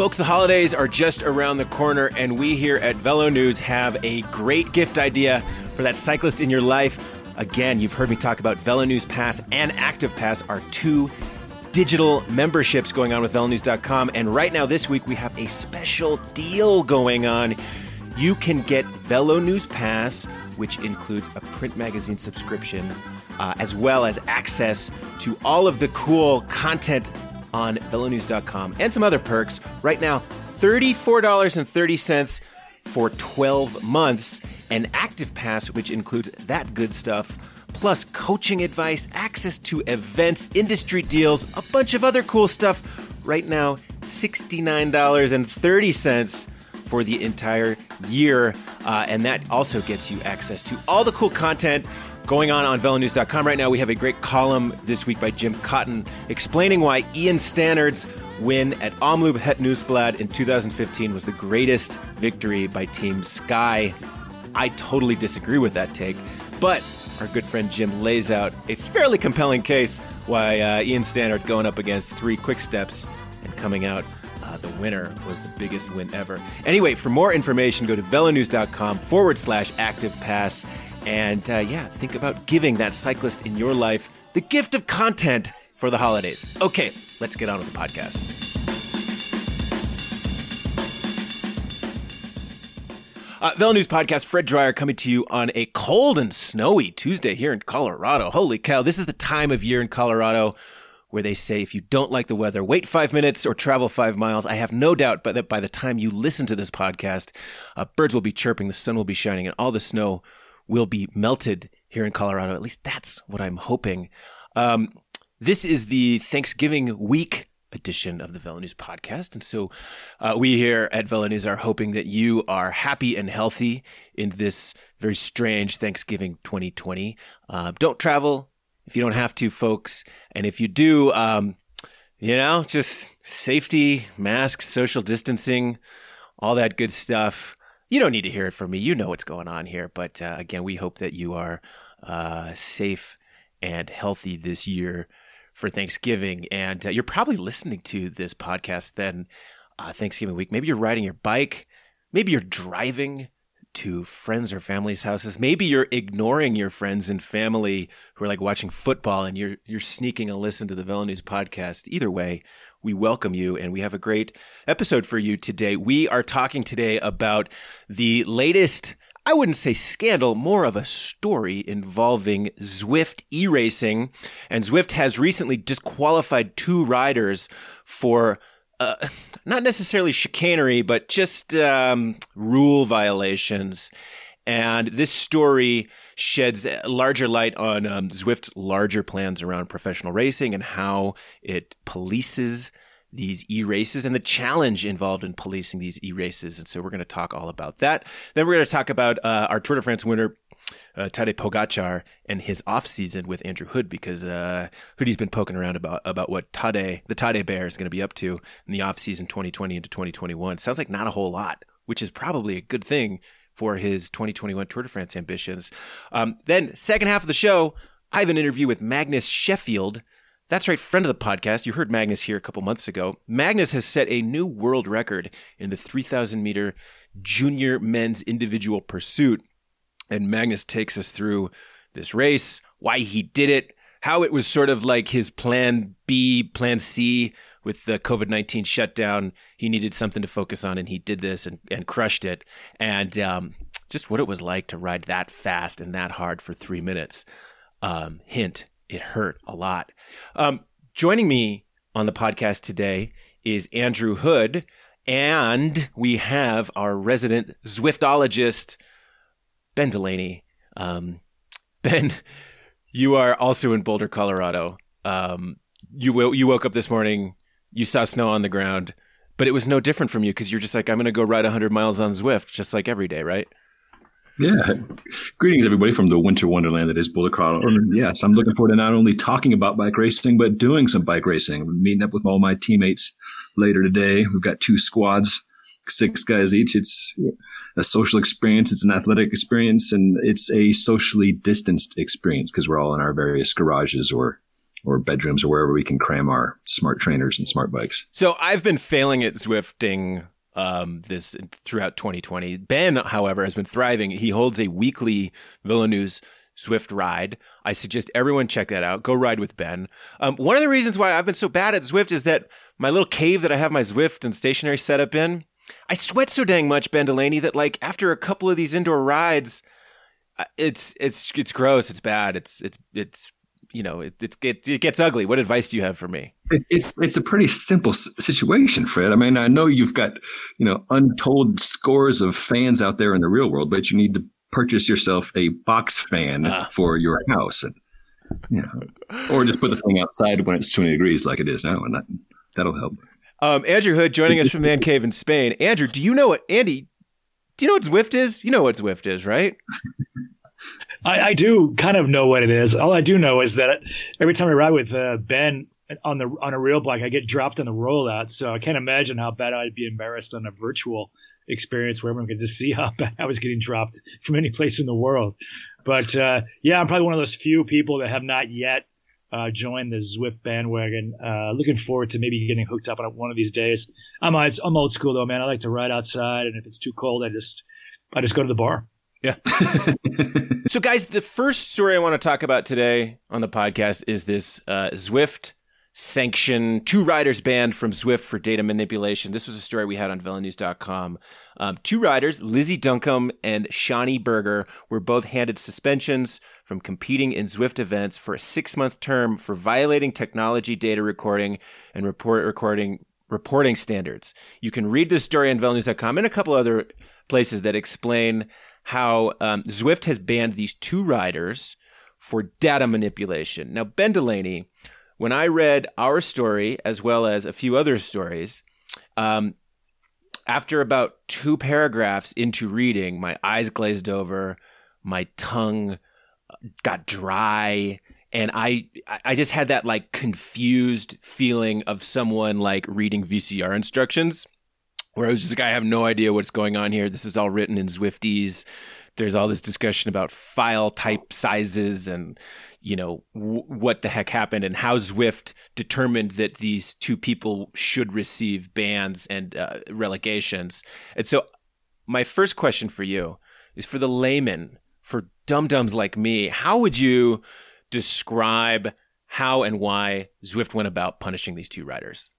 Folks, the holidays are just around the corner, and we here at Velo News have a great gift idea for that cyclist in your life. Again, you've heard me talk about Velo News Pass and Active Pass, our two digital memberships going on with VeloNews.com. And right now, this week, we have a special deal going on. You can get Velo News Pass, which includes a print magazine subscription, uh, as well as access to all of the cool content on velonews.com and some other perks. Right now, $34.30 for 12 months. And Active Pass, which includes that good stuff, plus coaching advice, access to events, industry deals, a bunch of other cool stuff. Right now, $69.30 for the entire year. Uh, and that also gets you access to all the cool content going on on velonews.com right now. We have a great column this week by Jim Cotton explaining why Ian Stannard's win at Omloop Het Nieuwsblad in 2015 was the greatest victory by Team Sky. I totally disagree with that take, but our good friend Jim lays out a fairly compelling case why uh, Ian Stannard going up against three quick steps and coming out uh, the winner was the biggest win ever. Anyway, for more information, go to velonews.com forward slash active pass. And uh, yeah, think about giving that cyclist in your life the gift of content for the holidays. Okay, let's get on with the podcast. Uh, News Podcast, Fred Dreier coming to you on a cold and snowy Tuesday here in Colorado. Holy cow, this is the time of year in Colorado where they say if you don't like the weather, wait five minutes or travel five miles. I have no doubt but that by the time you listen to this podcast, uh, birds will be chirping, the sun will be shining, and all the snow will be melted here in Colorado. At least that's what I'm hoping. Um, this is the Thanksgiving week edition of the Velo podcast. And so uh, we here at Velo are hoping that you are happy and healthy in this very strange Thanksgiving 2020. Uh, don't travel if you don't have to, folks. And if you do, um, you know, just safety, masks, social distancing, all that good stuff you don't need to hear it from me. You know what's going on here. But uh, again, we hope that you are uh, safe and healthy this year for Thanksgiving. And uh, you're probably listening to this podcast then uh, Thanksgiving week. Maybe you're riding your bike. Maybe you're driving to friends or family's houses. Maybe you're ignoring your friends and family who are like watching football and you're you're sneaking a listen to the Velo News podcast. Either way, we welcome you and we have a great episode for you today. We are talking today about the latest I wouldn't say scandal, more of a story involving Zwift e racing. And Zwift has recently disqualified two riders for uh, not necessarily chicanery, but just um, rule violations. And this story sheds larger light on um, Zwift's larger plans around professional racing and how it polices these e races and the challenge involved in policing these e races. And so we're going to talk all about that. Then we're going to talk about uh, our Tour de France winner, uh, Tadej Pogacar, and his off season with Andrew Hood because uh, Hoodie's been poking around about about what Tadej, the Tadej Bear, is going to be up to in the off season 2020 into 2021. Sounds like not a whole lot, which is probably a good thing for his 2021 Tour de France ambitions. Um, then, second half of the show, I have an interview with Magnus Sheffield. That's right, friend of the podcast. You heard Magnus here a couple months ago. Magnus has set a new world record in the 3,000 meter junior men's individual pursuit. And Magnus takes us through this race, why he did it, how it was sort of like his plan B, plan C with the COVID 19 shutdown, he needed something to focus on, and he did this and, and crushed it. And um, just what it was like to ride that fast and that hard for three minutes. Um, hint, it hurt a lot. Um, joining me on the podcast today is Andrew Hood, and we have our resident Zwiftologist, Ben Delaney. Um, ben, you are also in Boulder, Colorado. Um, you you woke up this morning you saw snow on the ground, but it was no different from you because you're just like, I'm going to go ride 100 miles on Zwift, just like every day, right? Yeah. Greetings, everybody, from the winter wonderland that is Boulder, Colorado. Yes, I'm looking forward to not only talking about bike racing, but doing some bike racing. Meeting up with all my teammates later today. We've got two squads, six guys each. It's a social experience, it's an athletic experience, and it's a socially distanced experience because we're all in our various garages or or bedrooms or wherever we can cram our smart trainers and smart bikes. So I've been failing at Zwifting um, this throughout 2020. Ben, however, has been thriving. He holds a weekly News Zwift ride. I suggest everyone check that out. Go ride with Ben. Um, one of the reasons why I've been so bad at Zwift is that my little cave that I have my Zwift and stationary setup in, I sweat so dang much, Ben Delaney, that like after a couple of these indoor rides, uh, it's it's it's gross. It's bad. It's it's it's you know it it, it, it gets ugly. What advice do you have for me? It's it's a pretty simple situation, Fred. I mean, I know you've got you know untold scores of fans out there in the real world, but you need to purchase yourself a box fan uh. for your house, and you know, or just put the thing outside when it's twenty degrees like it is now, and that that'll help. Um, Andrew Hood joining us from Man Cave in Spain. Andrew, do you know what Andy? Do you know what Zwift is? You know what Zwift is, right? I, I, do kind of know what it is. All I do know is that every time I ride with uh, Ben on the on a real bike, I get dropped in the rollout. So I can't imagine how bad I'd be embarrassed on a virtual experience where everyone could just see how bad I was getting dropped from any place in the world. But uh, yeah, I'm probably one of those few people that have not yet uh, joined the Zwift bandwagon. Uh, looking forward to maybe getting hooked up on it one of these days. I'm I'm old school though, man. I like to ride outside, and if it's too cold, I just I just go to the bar. Yeah. so, guys, the first story I want to talk about today on the podcast is this uh, Zwift sanction two riders banned from Zwift for data manipulation. This was a story we had on VeloNews.com. Um, two riders, Lizzie Duncombe and Shawnee Berger, were both handed suspensions from competing in Zwift events for a six month term for violating technology data recording and report recording reporting standards. You can read this story on VeloNews.com and a couple other places that explain how um, Zwift has banned these two riders for data manipulation. Now, Ben Delaney, when I read our story as well as a few other stories, um, after about two paragraphs into reading, my eyes glazed over, my tongue got dry, and I I just had that like confused feeling of someone like reading VCR instructions where I was just like, I have no idea what's going on here. This is all written in Zwifties. There's all this discussion about file type sizes and, you know, w- what the heck happened and how Zwift determined that these two people should receive bans and uh, relegations. And so, my first question for you is for the layman, for dum dums like me, how would you describe how and why Zwift went about punishing these two riders?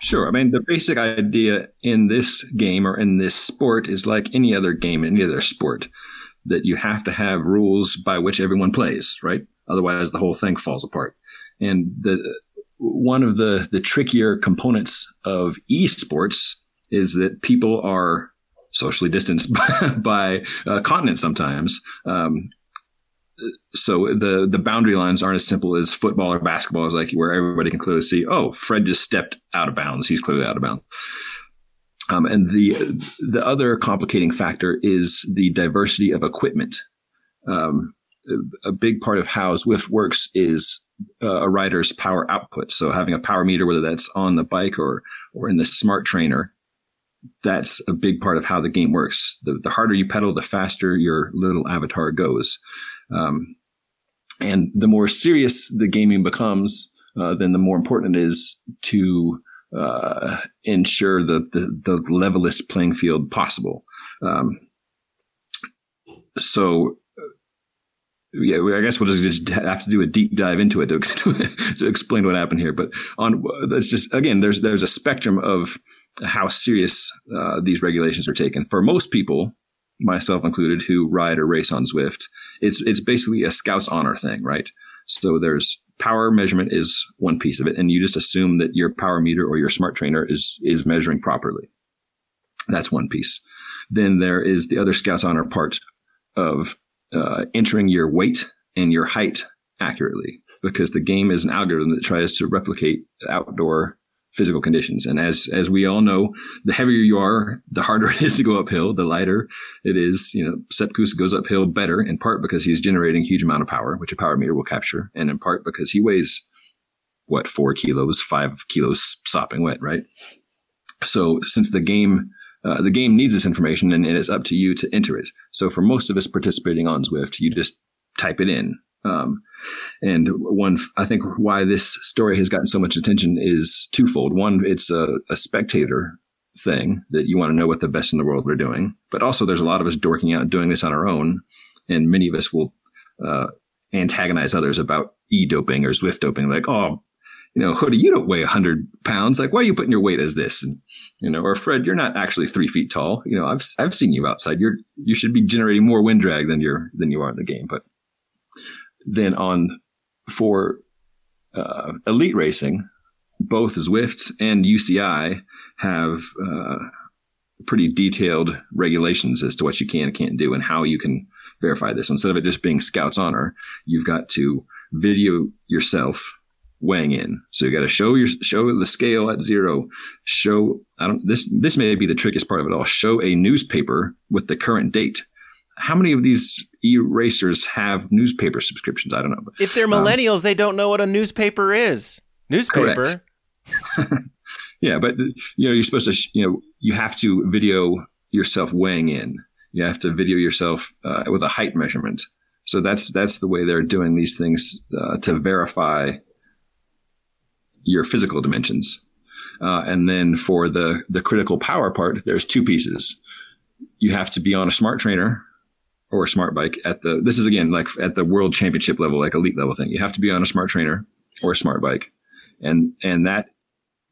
Sure. I mean, the basic idea in this game or in this sport is like any other game, any other sport, that you have to have rules by which everyone plays, right? Otherwise, the whole thing falls apart. And the one of the the trickier components of esports is that people are socially distanced by, by uh, sometimes. Um, so the the boundary lines aren't as simple as football or basketball is like where everybody can clearly see oh fred just stepped out of bounds he's clearly out of bounds um, and the the other complicating factor is the diversity of equipment um, a big part of how Zwift works is uh, a rider's power output. So having a power meter, whether that's on the bike or or in the smart trainer, that's a big part of how the game works. The, the harder you pedal, the faster your little avatar goes. Um, and the more serious the gaming becomes, uh, then the more important it is to uh, ensure the, the, the levelest playing field possible. Um, so, yeah, I guess we'll just have to do a deep dive into it to, to explain what happened here. But on that's just again, there's there's a spectrum of how serious uh, these regulations are taken. For most people, myself included, who ride or race on Zwift, it's it's basically a Scouts honor thing, right? So there's power measurement is one piece of it, and you just assume that your power meter or your smart trainer is is measuring properly. That's one piece. Then there is the other Scouts honor part of uh, entering your weight and your height accurately, because the game is an algorithm that tries to replicate outdoor physical conditions. And as as we all know, the heavier you are, the harder it is to go uphill. The lighter it is, you know, Sepp Kuss goes uphill better in part because he's generating a huge amount of power, which a power meter will capture, and in part because he weighs what four kilos, five kilos sopping wet, right? So since the game uh, the game needs this information and it is up to you to enter it. So for most of us participating on Zwift, you just type it in Um, and one, I think why this story has gotten so much attention is twofold. One, it's a, a spectator thing that you want to know what the best in the world are doing, but also there's a lot of us dorking out doing this on our own, and many of us will uh, antagonize others about e doping or Zwift doping, like, oh, you know, Hoodie, you don't weigh 100 pounds. Like, why are you putting your weight as this? And, you know, or Fred, you're not actually three feet tall. You know, I've, I've seen you outside. You're, you should be generating more wind drag than you're, than you are in the game. But then on, for, uh, elite racing, both Zwift and UCI have, uh, pretty detailed regulations as to what you can and can't do and how you can verify this. Instead of it just being Scout's honor, you've got to video yourself weighing in. So you got to show your show the scale at zero. Show I don't this this may be the trickiest part of it all. Show a newspaper with the current date. How many of these e-racers have newspaper subscriptions? I don't know. If they're um, millennials, um, they don't know what a newspaper is. Newspaper. yeah, but you know you're supposed to you know you have to video yourself weighing in. You have to video yourself uh, with a height measurement. So that's that's the way they're doing these things uh, to verify your physical dimensions. Uh, and then for the the critical power part, there's two pieces. You have to be on a smart trainer or a smart bike at the. This is again like at the world championship level, like elite level thing. You have to be on a smart trainer or a smart bike, and and that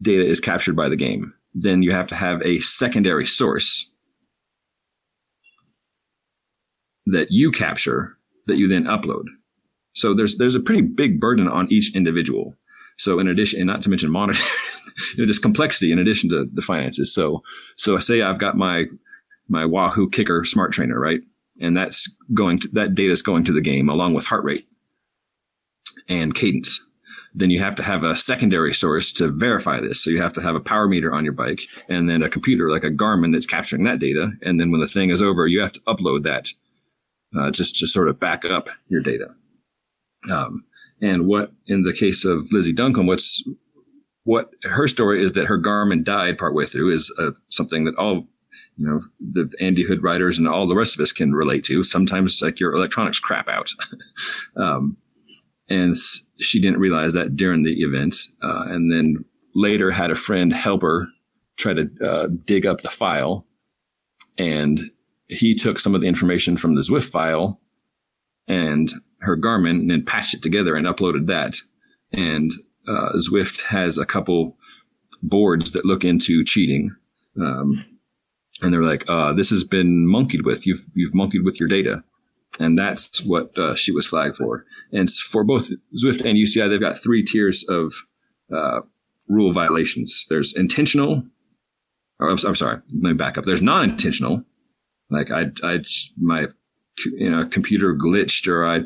data is captured by the game. Then you have to have a secondary source that you capture that you then upload. So there's there's a pretty big burden on each individual. So in addition, and not to mention monitoring, you know, just complexity in addition to the finances. So so say I've got my my Wahoo kicker smart trainer, right? And that's going to that data is going to the game along with heart rate and cadence. Then you have to have a secondary source to verify this. So you have to have a power meter on your bike and then a computer like a Garmin that's capturing that data. And then when the thing is over, you have to upload that uh, just to sort of back up your data. Um, and what, in the case of Lizzie Duncombe, what's what her story is that her Garmin died partway through is uh, something that all you know the Andy Hood writers and all the rest of us can relate to. Sometimes like your electronics crap out, um, and she didn't realize that during the event, uh, and then later had a friend help her try to uh, dig up the file, and he took some of the information from the Zwift file and her Garmin and then patched it together and uploaded that. And uh, Zwift has a couple boards that look into cheating. Um, and they're like, uh, this has been monkeyed with. You've, you've monkeyed with your data. And that's what uh, she was flagged for. And for both Zwift and UCI, they've got three tiers of uh, rule violations. There's intentional, or I'm, I'm sorry, let me back up. There's non intentional. Like I, I, my you know, computer glitched or I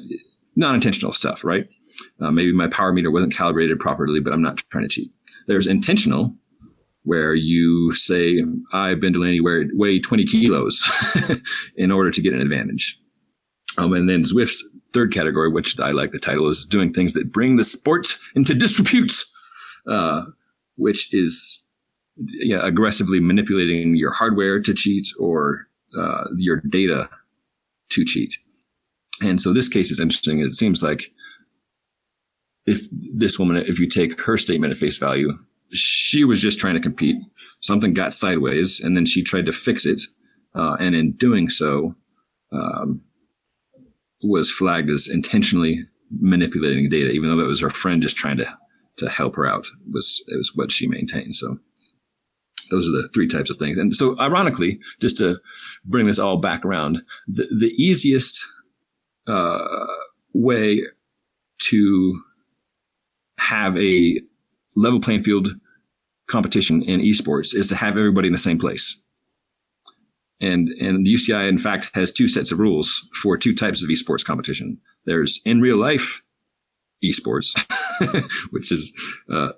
non-intentional stuff, right? Uh, maybe my power meter wasn't calibrated properly, but I'm not trying to cheat. There's intentional, where you say, I've been Delaney where weigh 20 kilos in order to get an advantage. Um, and then Zwift's third category, which I like the title, is doing things that bring the sport into disrepute, uh, which is yeah, aggressively manipulating your hardware to cheat or uh, your data to cheat. And so this case is interesting. It seems like if this woman, if you take her statement at face value, she was just trying to compete. Something got sideways, and then she tried to fix it, uh, and in doing so, um, was flagged as intentionally manipulating data, even though that was her friend just trying to to help her out. It was it was what she maintained. So those are the three types of things. And so, ironically, just to bring this all back around, the, the easiest uh, way to have a level playing field competition in esports is to have everybody in the same place. And and the UCI in fact has two sets of rules for two types of esports competition. There's in real life esports, which is uh,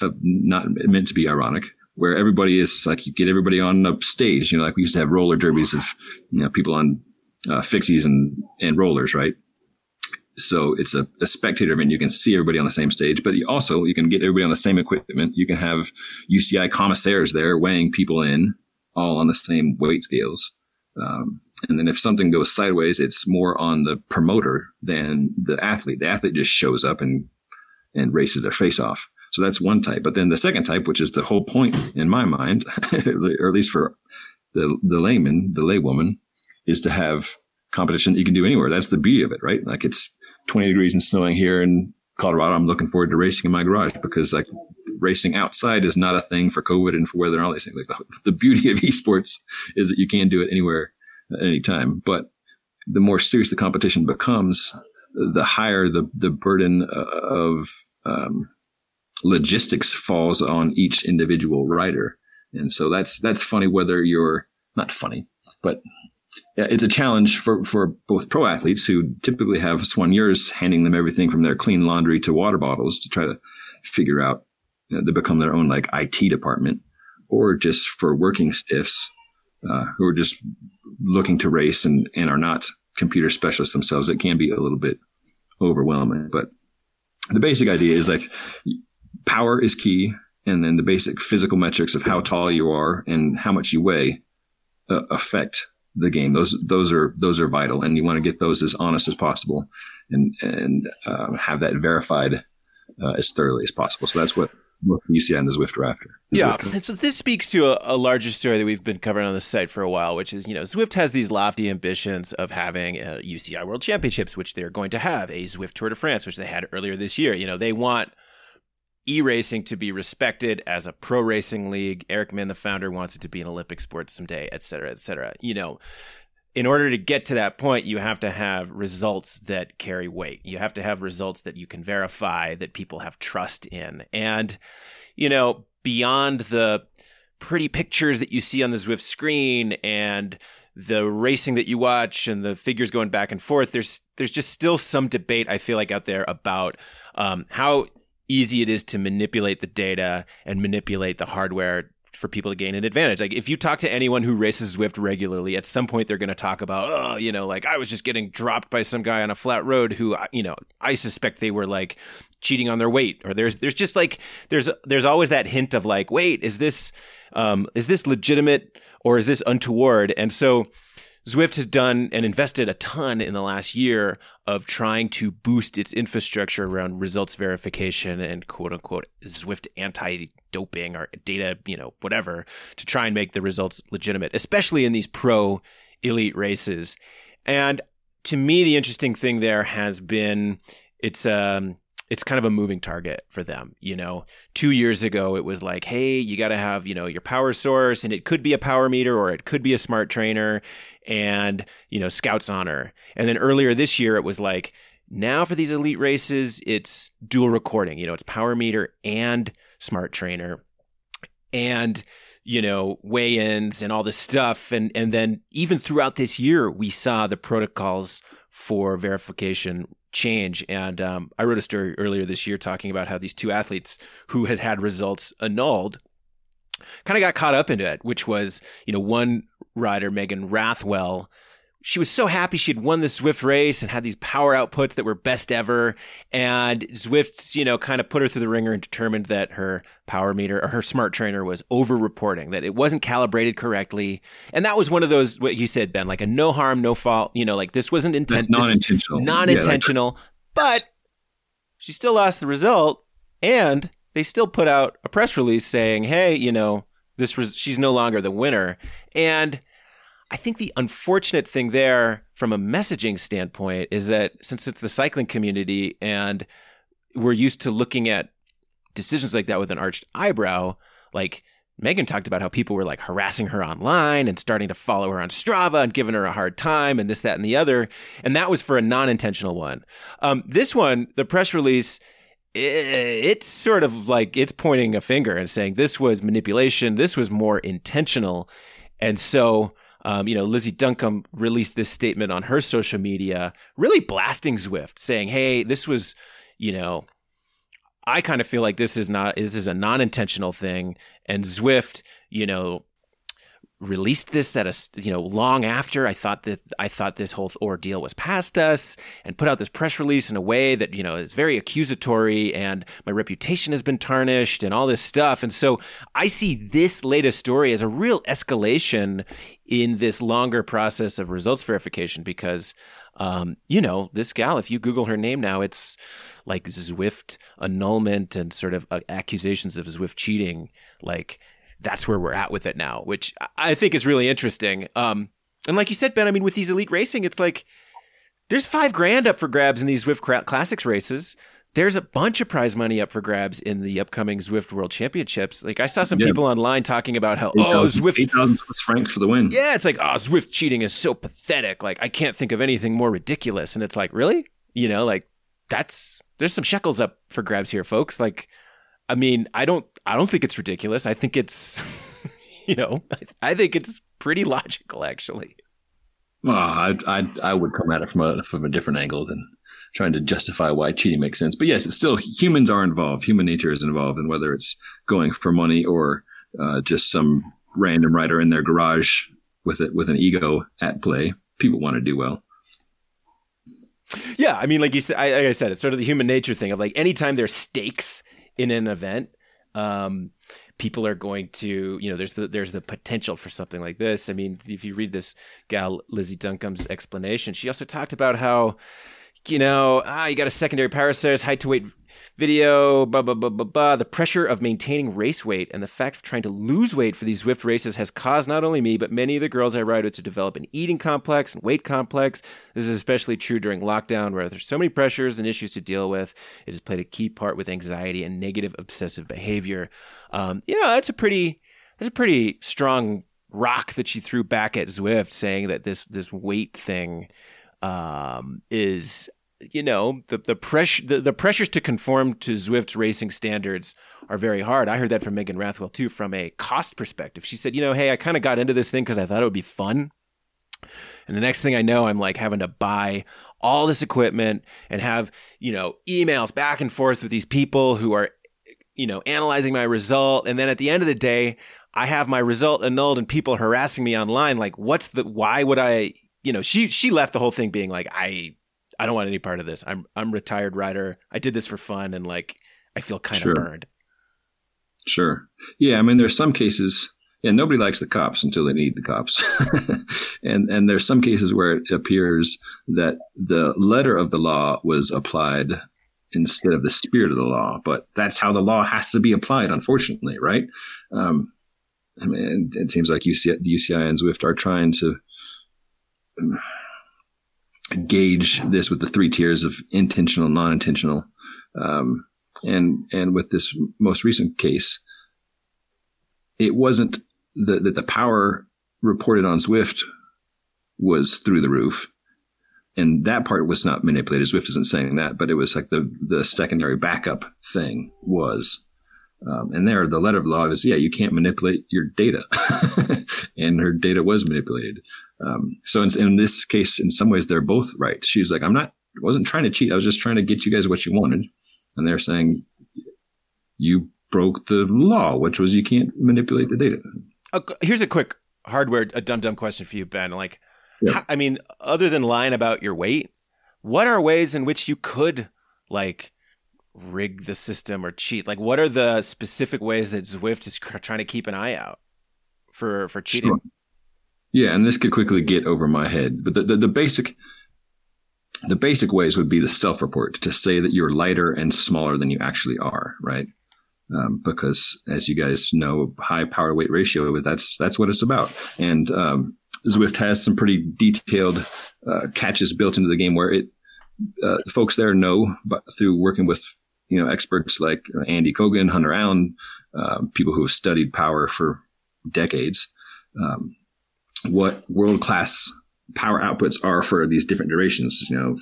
uh, not meant to be ironic, where everybody is like you get everybody on a stage. You know, like we used to have roller derbies of you know people on uh, fixies and and rollers, right? So it's a, a, spectator event. You can see everybody on the same stage, but you also you can get everybody on the same equipment. You can have UCI commissaires there weighing people in, all on the same weight scales. Um, And then if something goes sideways, it's more on the promoter than the athlete. The athlete just shows up and and races their face off. So that's one type. But then the second type, which is the whole point in my mind, or at least for the the layman, the laywoman, is to have competition you can do anywhere. That's the beauty of it, right? Like it's 20 degrees and snowing here in Colorado. I'm looking forward to racing in my garage because like racing outside is not a thing for COVID and for weather and all these things. Like the, the beauty of esports is that you can do it anywhere at any time. But the more serious the competition becomes, the higher the, the burden of um, logistics falls on each individual rider. And so that's that's funny whether you're not funny, but it's a challenge for, for both pro athletes who typically have soigneurs handing them everything from their clean laundry to water bottles to try to figure out you know, they become their own like IT department, or just for working stiffs uh, who are just looking to race and, and are not computer specialists themselves. It can be a little bit overwhelming, but the basic idea is like power is key, and then the basic physical metrics of how tall you are and how much you weigh uh, affect the game. Those those are those are vital, and you want to get those as honest as possible, and and uh, have that verified uh, as thoroughly as possible. So that's what UCI and the Zwift are after. The yeah, Zwift. and so this speaks to a, a, larger story that we've been covering on the site for a while, which is you know Zwift has these lofty ambitions of having a UCI World Championships, which they're going to have, a Zwift Tour de France, which they had earlier this year. You know they want e-racing to be respected as a pro racing league. Eric Min, the founder, wants it to be an Olympic sport someday, et cetera, et cetera. You know, in order to get to that point, you have to have results that carry weight. You have to have results that you can verify, that people have trust in. And, you know, beyond the pretty pictures that you see on the Zwift screen and the racing that you watch and the figures going back and forth, there's there's just still some debate I feel like out there about um, how easy it is to manipulate the data and manipulate the hardware for people to gain an advantage. Like if you talk to anyone who races Zwift regularly, at some point they're going to talk about, oh, you know, like I was just getting dropped by some guy on a flat road who, you know, I suspect they were like cheating on their weight, or there's there's just like there's there's always that hint of like, wait, is this um, is this legitimate or is this untoward? And so Zwift has done and invested a ton in the last year of trying to boost its infrastructure around results verification and quote unquote Zwift anti doping or data, you know, whatever, to try and make the results legitimate, especially in these pro elite races. And to me, the interesting thing there has been it's um it's kind of a moving target for them. You know, two years ago, it was like, hey, you got to have, you know, your power source and it could be a power meter or it could be a smart trainer and, you know, Scouts Honor. And then earlier this year, it was like, now for these elite races, it's dual recording. You know, it's power meter and smart trainer. And, you know, weigh-ins and all this stuff. And and then even throughout this year, we saw the protocols for verification change. And um, I wrote a story earlier this year talking about how these two athletes who had had results annulled kind of got caught up into it, which was, you know, one rider, Megan Rathwell, she was so happy she'd won the Zwift race and had these power outputs that were best ever. And Zwift, you know, kind of put her through the ringer and determined that her power meter or her smart trainer was over reporting, that it wasn't calibrated correctly. And that was one of those, what you said, Ben, like a no harm, no fault, you know, like this wasn't intent- non intentional. Non intentional. Yeah, like- but she still lost the result. And they still put out a press release saying, hey, you know, this was, she's no longer the winner. And, I think the unfortunate thing there from a messaging standpoint is that since it's the cycling community and we're used to looking at decisions like that with an arched eyebrow, like Megan talked about how people were like harassing her online and starting to follow her on Strava and giving her a hard time and this, that, and the other. And that was for a non intentional one. Um, this one, the press release, it's sort of like it's pointing a finger and saying this was manipulation, this was more intentional. And so um, you know, Lizzie Duncombe released this statement on her social media, really blasting Zwift, saying, "Hey, this was, you know, I kind of feel like this is not this is a non-intentional thing, and Zwift, you know." Released this at a you know long after I thought that I thought this whole ordeal was past us and put out this press release in a way that you know is very accusatory and my reputation has been tarnished and all this stuff. And so I see this latest story as a real escalation in this longer process of results verification because um, you know this gal if you google her name now it's like Zwift annulment and sort of uh, accusations of Zwift cheating. Like that's where we're at with it now, which I think is really interesting. Um, and like you said, Ben, I mean, with these elite racing, it's like there's five grand up for grabs in these Zwift Classics races. There's a bunch of prize money up for grabs in the upcoming Zwift World Championships. Like I saw some yeah. people online talking about how 8, oh Zwift eight thousand Swiss francs for the win. Yeah, it's like oh Zwift cheating is so pathetic. Like I can't think of anything more ridiculous. And it's like really, you know, like that's there's some shekels up for grabs here, folks. Like I mean, I don't I don't think it's ridiculous. I think it's, you know, I, I think it's pretty logical, actually. Well, I, I, I would come at it from a from a different angle than trying to justify why cheating makes sense. But yes, it's still humans are involved. Human nature is involved, and whether it's going for money or uh, just some random writer in their garage with it with an ego at play, people want to do well. Yeah, I mean, like you said, I, like I said, it's sort of the human nature thing of like anytime there's stakes in an event, um, people are going to, you know, there's the there's the potential for something like this. I mean, if you read this gal Lizzie Duncombe's explanation, she also talked about how, you know, ah, you got a secondary power source, height to weight video, blah, blah, blah, blah, blah. The pressure of maintaining race weight and the fact of trying to lose weight for these Zwift races has caused not only me, but many of the girls I ride with to develop an eating complex and weight complex. This is especially true during lockdown where there's so many pressures and issues to deal with. It has played a key part with anxiety and negative obsessive behavior. Um, yeah, that's a pretty, that's a pretty strong rock that she threw back at Zwift saying that this, this weight thing, um, is you know the the pressure the, the pressures to conform to Zwift's racing standards are very hard. I heard that from Megan Rathwell too, from a cost perspective. She said, you know, hey, I kind of got into this thing because I thought it would be fun. And the next thing I know, I'm like having to buy all this equipment and have, you know, emails back and forth with these people who are, you know, analyzing my result. And then at the end of the day, I have my result annulled and people harassing me online. Like, what's the, why would I, you know, she, she left the whole thing being like, I, I don't want any part of this. I'm I'm retired writer. I did this for fun and like I feel kind sure. of burned. Sure. Yeah, I mean there's some cases and nobody likes the cops until they need the cops. and and there's some cases where it appears that the letter of the law was applied instead of the spirit of the law. But that's how the law has to be applied, unfortunately, right? Um, I mean, it, it seems like UCI, the UCI and Zwift are trying to gauge this with the three tiers of intentional, non-intentional, um, and and with this most recent case, it wasn't that the, the power reported on Zwift was through the roof, and that part was not manipulated. Zwift isn't saying that, but it was like the the secondary backup thing was. Um, and there, the letter of the law is, yeah, you can't manipulate your data, and her data was manipulated. Um, so in, in, this case, in some ways, they're both right. She's like, I'm not, wasn't trying to cheat. I was just trying to get you guys what you wanted. And they're saying, you broke the law, which was you can't manipulate the data. Uh, here's a quick hardware, a dumb, dumb question for you, Ben. Like, yeah. how, I mean, other than lying about your weight, what are ways in which you could like rig the system or cheat? Like, what are the specific ways that Zwift is trying to keep an eye out for for cheating? Sure. Yeah, and this could quickly get over my head, but the, the, the basic the basic ways would be the self report to say that you're lighter and smaller than you actually are, right? Um, because as you guys know, high power weight ratio, that's that's what it's about. And um, Zwift has some pretty detailed uh, catches built into the game where it uh, folks there know, but through working with you know experts like Andy Coggan, Hunter Allen, uh, people who have studied power for decades. Um, what world class power outputs are for these different durations. You know,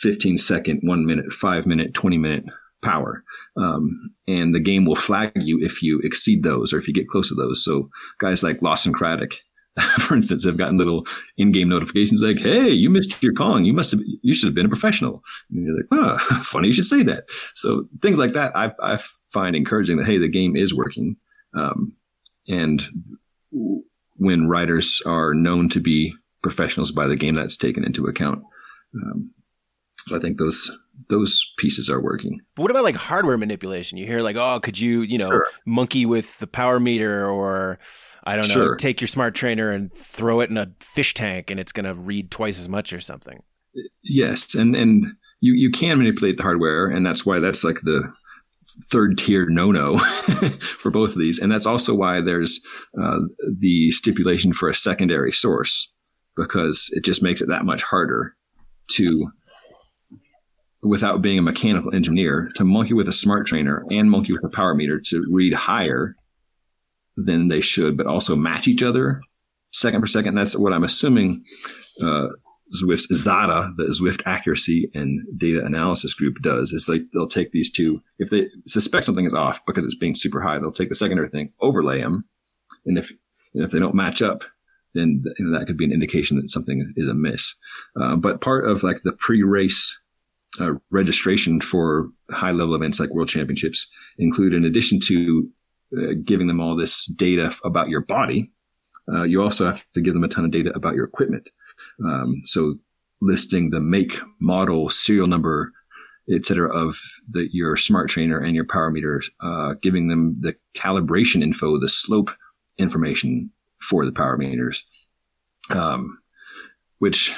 15 second, one minute, five minute, 20 minute power. Um, and the game will flag you if you exceed those or if you get close to those. So guys like Lawson Craddock, for instance, have gotten little in-game notifications like, "Hey, you missed your Kong. You must have. You should have been a professional." And you're like, "Oh, funny you should say that." So things like that, I, I find encouraging that hey, the game is working, um, and when riders are known to be professionals by the game that's taken into account. Um, so I think those those pieces are working. But what about like hardware manipulation? You hear like, oh, could you, you know, sure. monkey with the power meter or I don't know, sure. take your smart trainer and throw it in a fish tank and it's going to read twice as much or something. Yes, and and you you can manipulate the hardware and that's why that's like the third tier no no for both of these. And that's also why there's uh, the stipulation for a secondary source because it just makes it that much harder to without being a mechanical engineer to monkey with a smart trainer and monkey with a power meter to read higher than they should, but also match each other second for second. That's what I'm assuming uh, Zwift's ZADA, the Zwift Accuracy and Data Analysis Group, does. Is like they'll take these two, if they suspect something is off because it's being super high, they'll take the secondary thing, overlay them, and if and if they don't match up, then you know, that could be an indication that something is amiss. Uh, but part of like the pre-race uh, registration for high level events like world championships include, in addition to uh, giving them all this data about your body, uh, you also have to give them a ton of data about your equipment. Um, so listing the make, model, serial number, etc., of the, your smart trainer and your power meters, uh, giving them the calibration info, the slope information for the power meters, um, which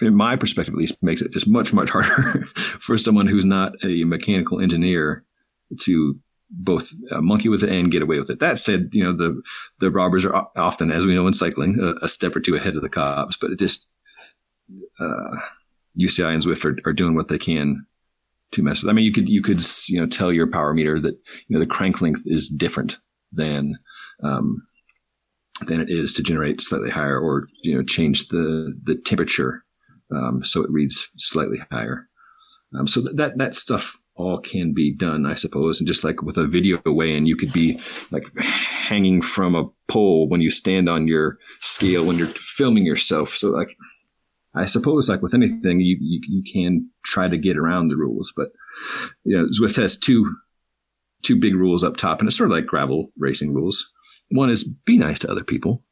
in my perspective at least, makes it just much, much harder for someone who's not a mechanical engineer to both uh, monkey with it and get away with it. That said, you know, the, the robbers are often, as we know in cycling, a, a step or two ahead of the cops, but it just, uh, UCI and Zwift are, are doing what they can to mess with. I mean, you could, you could, you know, tell your power meter that, you know, the crank length is different than, um, than it is to generate slightly higher or, you know, change the, the temperature um, so it reads slightly higher. Um, so th- that that stuff all can be done, I suppose. And just like with a video weigh-in, you could be like hanging from a pole when you stand on your scale when you're filming yourself. So like, I suppose like with anything, you, you, you can try to get around the rules, but you know, Zwift has two, two big rules up top and it's sort of like gravel racing rules. One is be nice to other people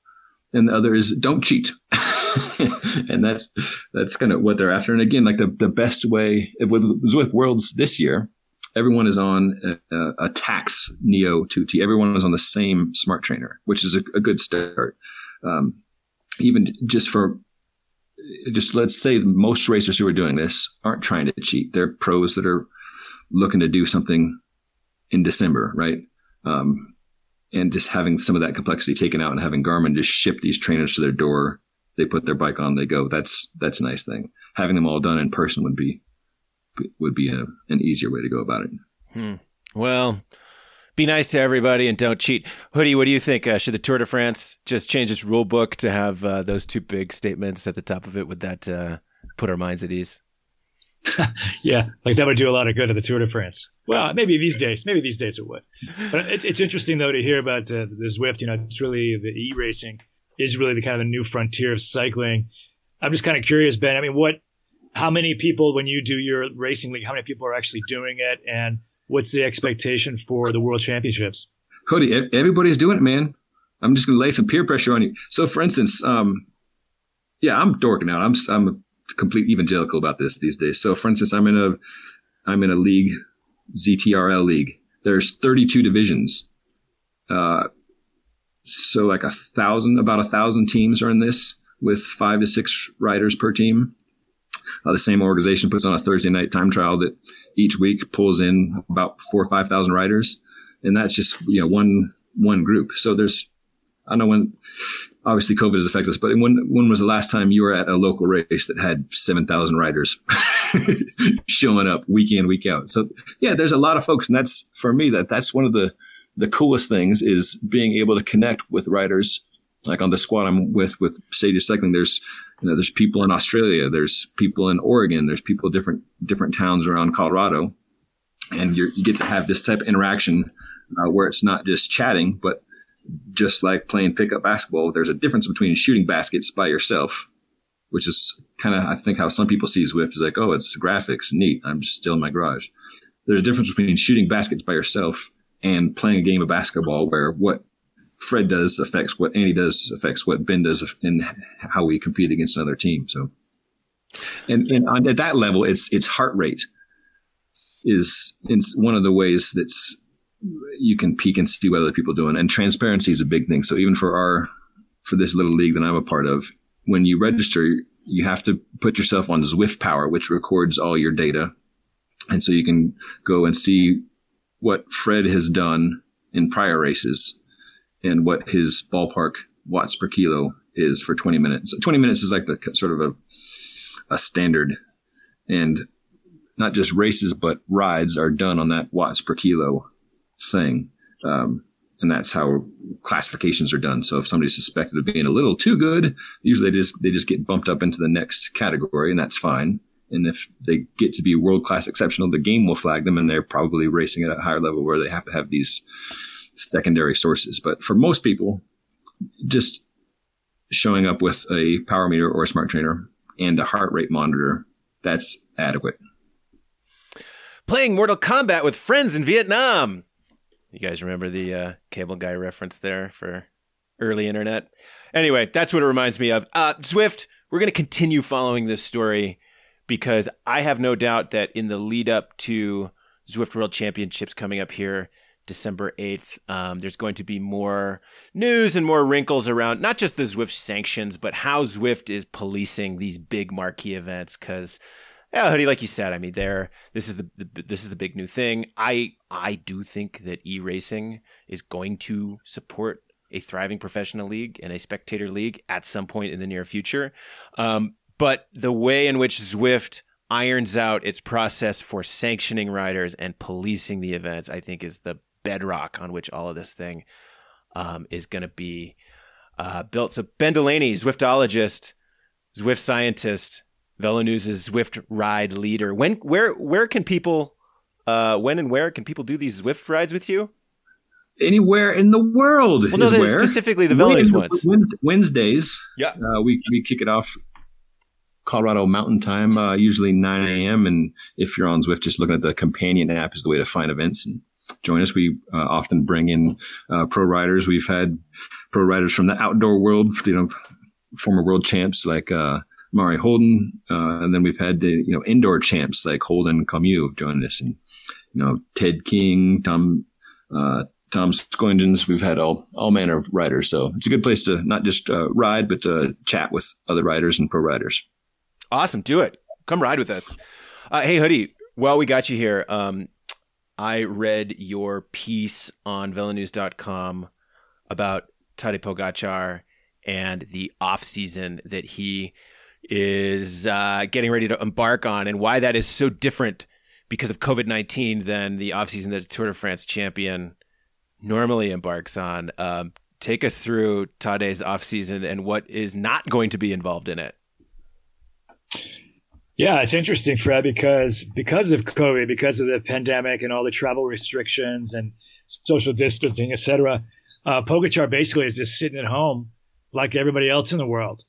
and the other is don't cheat. and that's that's kind of what they're after. And again, like the, the best way with Zwift Worlds this year, everyone is on a, a Tacx Neo 2T. Everyone is on the same smart trainer, which is a, a good start. Um, even just for just let's say most racers who are doing this aren't trying to cheat. They're pros that are looking to do something in December, right? Um, and just having some of that complexity taken out and having Garmin just ship these trainers to their door they put their bike on, they go. That's that's a nice thing. Having them all done in person would be would be a, an easier way to go about it. Hmm. Well, be nice to everybody and don't cheat. Hoodie, what do you think? Uh, should the Tour de France just change its rule book to have uh, those two big statements at the top of it? Would that uh, put our minds at ease? yeah, like that would do a lot of good to the Tour de France. Well, maybe these days, maybe these days it would. But it, it's interesting though to hear about uh, the Zwift. You know, it's really the e racing is really the kind of the new frontier of cycling. I'm just kind of curious, Ben. I mean, what, how many people, when you do your racing league, how many people are actually doing it, and what's the expectation for the World Championships? Cody, everybody's doing it, man. I'm just to lay some peer pressure on you. So, for instance, um, yeah, I'm dorking out. I'm I'm a complete evangelical about this these days. So, for instance, I'm in a I'm in a league, ZTRL league. There's 32 divisions. Uh, so like a thousand, about a thousand teams are in this with five to six riders per team. Uh, the same organization puts on a Thursday night time trial that each week pulls in about four or five thousand riders, and that's just you know one one group. So there's I don't know when obviously COVID has affected us, but when when was the last time you were at a local race that had seven thousand riders showing up week in week out? So yeah, there's a lot of folks, and that's for me that that's one of the the coolest things is being able to connect with riders. Like on the squad I'm with with Sage Cycling, there's you know there's people in Australia, there's people in Oregon, there's people different different towns around Colorado, and you get to have this type of interaction uh, where it's not just chatting, but just like playing pickup basketball. There's a difference between shooting baskets by yourself, which is kind of I think how some people see Zwift is like, oh, it's graphics, neat. I'm just still in my garage. There's a difference between shooting baskets by yourself and playing a game of basketball where what Fred does affects what Andy does affects what Ben does and how we compete against another team. So, and, and at that level, it's it's heart rate is it's one of the ways that's you can peek and see what other people are doing, and transparency is a big thing. So even for our for this little league that I'm a part of, when you register, you have to put yourself on Zwift Power, which records all your data, and so you can go and see what Fred has done in prior races and what his ballpark watts per kilo is for 20 minutes. So 20 minutes is like the sort of a, a standard. And not just races, but rides are done on that watts per kilo thing. Um, and that's how classifications are done. So if somebody's suspected of being a little too good, usually they just, they just get bumped up into the next category and that's fine. And if they get to be world class exceptional, the game will flag them and they're probably racing at a higher level where they have to have these secondary sources. But for most people, just showing up with a power meter or a smart trainer and a heart rate monitor, that's adequate. Playing Mortal Kombat with friends in Vietnam. You guys remember the uh, cable guy reference there for early internet? Anyway, that's what it reminds me of. Uh, Zwift, we're going to continue following this story because I have no doubt that in the lead up to Zwift World Championships coming up here, December 8th. Um, there's going to be more news and more wrinkles around not just the Zwift sanctions, but how Zwift is policing these big marquee events. Because, yeah, hoodie, like you said, I mean, there. This is the, the this is the big new thing. I I do think that e racing is going to support a thriving professional league and a spectator league at some point in the near future. Um, but the way in which Zwift irons out its process for sanctioning riders and policing the events, I think, is the bedrock on which all of this thing um, is going to be uh, built. So Ben Delaney, Zwiftologist, Zwift scientist, VeloNews' Zwift ride leader. When, where, where can people, uh, when and where can people do these Zwift rides with you? Anywhere in the world. Well, no, specifically the VeloNews ones. Wednesdays. Yeah. Uh, we, we kick it off Colorado Mountain Time, uh, usually 9 a.m. And if you're on Zwift, just looking at the companion app is the way to find events and join us. We uh, often bring in uh, pro riders. We've had pro riders from the outdoor world, you know, former world champs like uh, Mari Holden, uh, and then we've had you know indoor champs like Holden Comeau have joined us, and you know Ted King, Tom. Uh, Tom Skujins, we've had all all manner of riders, so it's a good place to not just ride, but to chat with other riders and pro riders. Awesome, do it. Come ride with us. hey, hoodie. While we got you here, um, I read your piece on velonews.com about Tadej Pogacar and the off season that he is uh, getting ready to embark on, and why that is so different because of COVID nineteen than the off season that a Tour de France champion normally embarks on. Um, take us through Tadej's off season and what is not going to be involved in it. Yeah, it's interesting, Fred, because because of COVID, because of the pandemic and all the travel restrictions and social distancing, et cetera, uh, Pogacar basically is just sitting at home like everybody else in the world,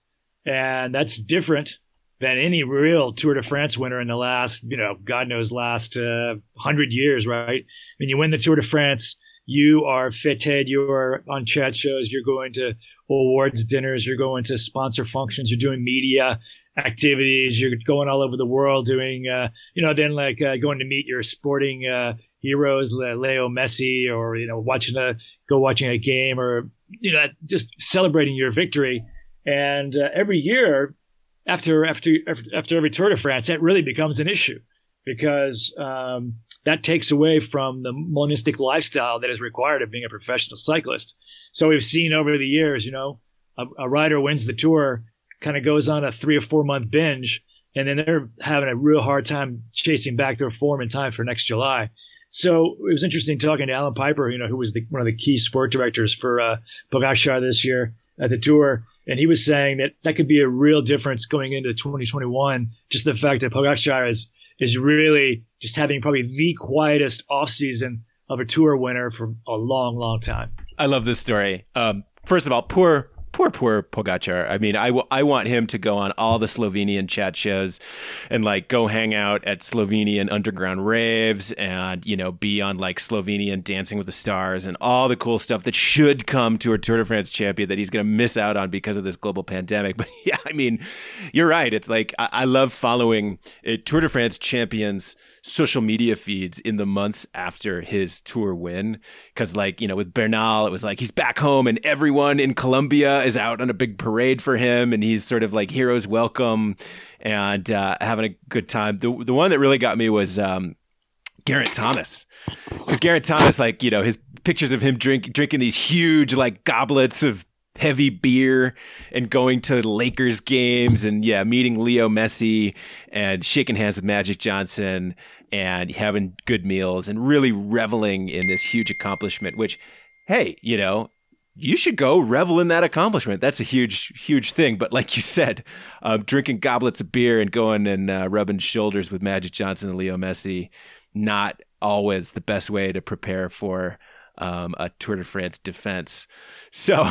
and that's different than any real Tour de France winner in the last, you know, God knows, last uh, hundred years, right? When you win the Tour de France, you are feted, you are on chat shows, you're going to awards dinners, you're going to sponsor functions, you're doing media, activities. You're going all over the world doing, uh, you know, then like uh, going to meet your sporting uh, heroes, Leo Messi, or you know, watching a go watching a game, or you know, just celebrating your victory. And uh, every year, after after after every Tour de France, that really becomes an issue because um, that takes away from the monistic lifestyle that is required of being a professional cyclist. So we've seen over the years, you know, a, a rider wins the tour kind of goes on a three or four month binge, and then they're having a real hard time chasing back their form in time for next July. So it was interesting talking to Allan Peiper, you know, who was the, one of the key sport directors for uh, this year at the tour. And he was saying that that could be a real difference going into 2021. Just the fact that Pogacar is, is really just having probably the quietest off season of a tour winner for a long, long time. I love this story. Um, first of all, poor poor, poor Pogacar. I mean, I, w- I want him to go on all the Slovenian chat shows and like go hang out at Slovenian underground raves and, you know, be on like Slovenian Dancing with the Stars and all the cool stuff that should come to a Tour de France champion that he's going to miss out on because of this global pandemic. But yeah, I mean, you're right. It's like, I, I love following uh, Tour de France champions social media feeds in the months after his tour win. Cause like, you know, with Bernal, it was like he's back home and everyone in Colombia is out on a big parade for him and he's sort of like heroes welcome and uh, having a good time. The, the one that really got me was um, Geraint Thomas. Because Geraint Thomas, like, you know, his pictures of him drink, drinking these huge like goblets of heavy beer and going to Lakers games and yeah, meeting Leo Messi and shaking hands with Magic Johnson and having good meals and really reveling in this huge accomplishment, which, hey, you know, you should go revel in that accomplishment. That's a huge, huge thing. But like you said, um, drinking goblets of beer and going and uh, rubbing shoulders with Magic Johnson and Leo Messi, not always the best way to prepare for um, a Tour de France defense. So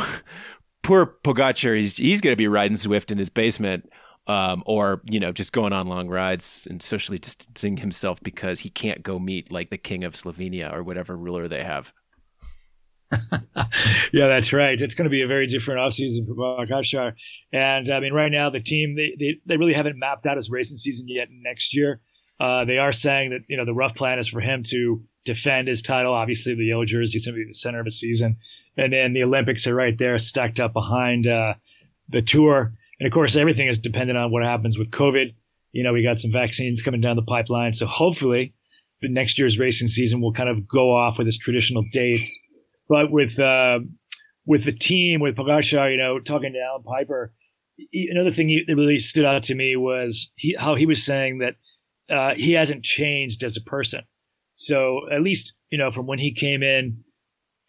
poor Pogacar, he's, he's going to be riding Zwift in his basement um, or you know just going on long rides and socially distancing himself because he can't go meet like the king of Slovenia or whatever ruler they have. yeah, that's right. It's going to be a very different offseason for Pogacar. And I mean, right now the team they, they, they really haven't mapped out his racing season yet next year. Uh, they are saying that you know the rough plan is for him to defend his title. Obviously, the yellow jersey is going to be the center of the season, and then the Olympics are right there, stacked up behind uh, the tour. And of course, everything is dependent on what happens with COVID. You know, we got some vaccines coming down the pipeline. So hopefully, the next year's racing season will kind of go off with its traditional dates. But with uh, with the team, with Pogacar, you know, talking to Allan Peiper, another thing that really stood out to me was he, how he was saying that uh, he hasn't changed as a person. So at least, you know, from when he came in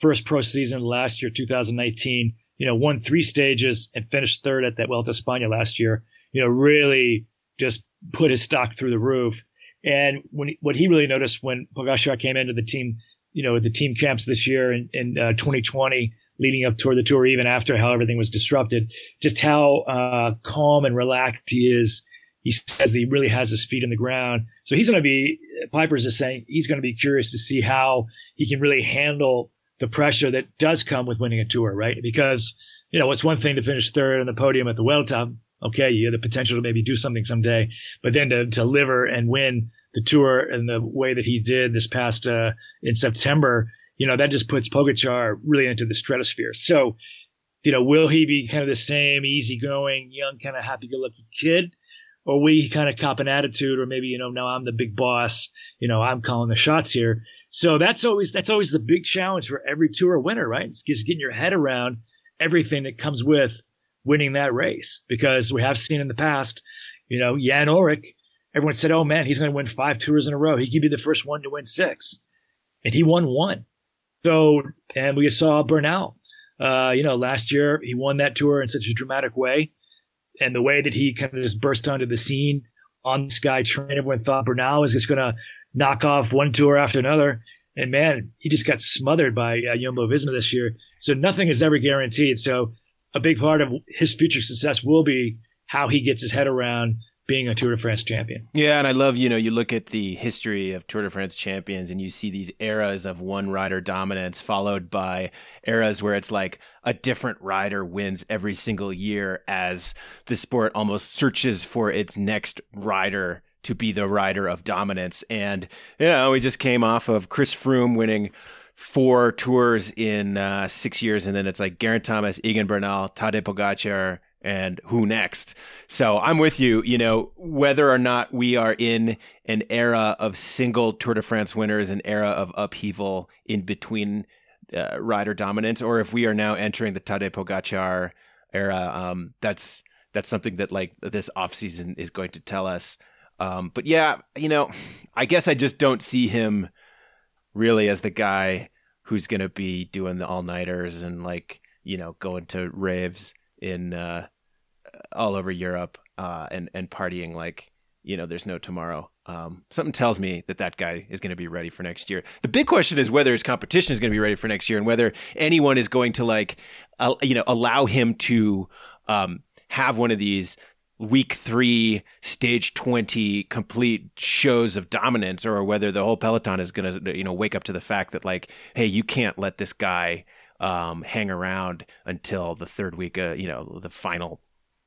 first pro season last year, 2019, you know, won three stages and finished third at that Vuelta España last year, you know, really just put his stock through the roof. And when what he really noticed when Pogacar came into the team, you know, the team camps this year in, in uh, 2020, leading up toward the tour, even after how everything was disrupted, just how uh, calm and relaxed he is. He says he really has his feet in the ground. So he's going to be, Peiper's just saying he's going to be curious to see how he can really handle the pressure that does come with winning a tour, right? Because, you know, it's one thing to finish third on the podium at the Vuelta. Okay, you have the potential to maybe do something someday, but then to, deliver and win the tour in the way that he did this past uh, in September, you know, that just puts Pogacar really into the stratosphere. So, you know, will he be kind of the same easygoing, young, kind of happy-go-lucky kid? Or we kind of cop an attitude, or maybe you know now I'm the big boss, you know I'm calling the shots here. So that's always that's always the big challenge for every tour winner, right? It's just getting your head around everything that comes with winning that race, because we have seen in the past, you know, Jan Ullrich, everyone said, oh man, he's going to win five tours in a row. He could be the first one to win six, and he won one. So and we saw Bernal. Uh, you know, last year he won that tour in such a dramatic way and the way that he kind of just burst onto the scene on Sky Train, everyone thought Bernal was just going to knock off one tour after another. And man, he just got smothered by uh, Jumbo Visma this year. So nothing is ever guaranteed. So a big part of his future success will be how he gets his head around being a Tour de France champion. Yeah, and I love, you know, you look at the history of Tour de France champions and you see these eras of one rider dominance followed by eras where it's like a different rider wins every single year as the sport almost searches for its next rider to be the rider of dominance. And, you know, we just came off of Chris Froome winning four tours in uh, six years, and then it's like Geraint Thomas, Egan Bernal, Tadej Pogacar, and who next. So I'm with you. You know, whether or not we are in an era of single Tour de France winners, an era of upheaval in between uh, rider dominance, or if we are now entering the Tadej Pogacar era, um, that's that's something that like this offseason is going to tell us. Um, but yeah, you know, I guess I just don't see him really as the guy who's going to be doing the all nighters and like you know going to raves in uh, all over Europe uh, and and partying like you know, there's no tomorrow. Um, something tells me that that guy is going to be ready for next year. The big question is whether his competition is going to be ready for next year and whether anyone is going to like, uh, you know, allow him to um, have one of these week three, stage 20 complete shows of dominance or whether the whole Peloton is going to, you know, wake up to the fact that like, hey, you can't let this guy um, hang around until the third week, uh, you know, the final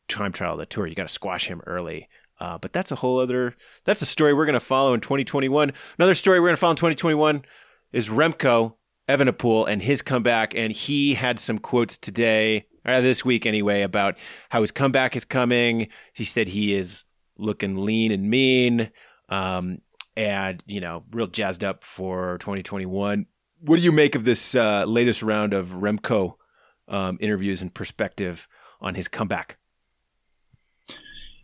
time trial the tour. You got to squash him early. Uh, but that's a whole other, that's a story we're going to follow in 2021. Another story we're going to follow in 2021 is Remco Evenepoel and his comeback. And he had some quotes today, or this week anyway, about how his comeback is coming. He said he is looking lean and mean. Um, and, you know, real jazzed up for 2021. What do you make of this uh, latest round of Remco um, interviews and perspective on his comeback?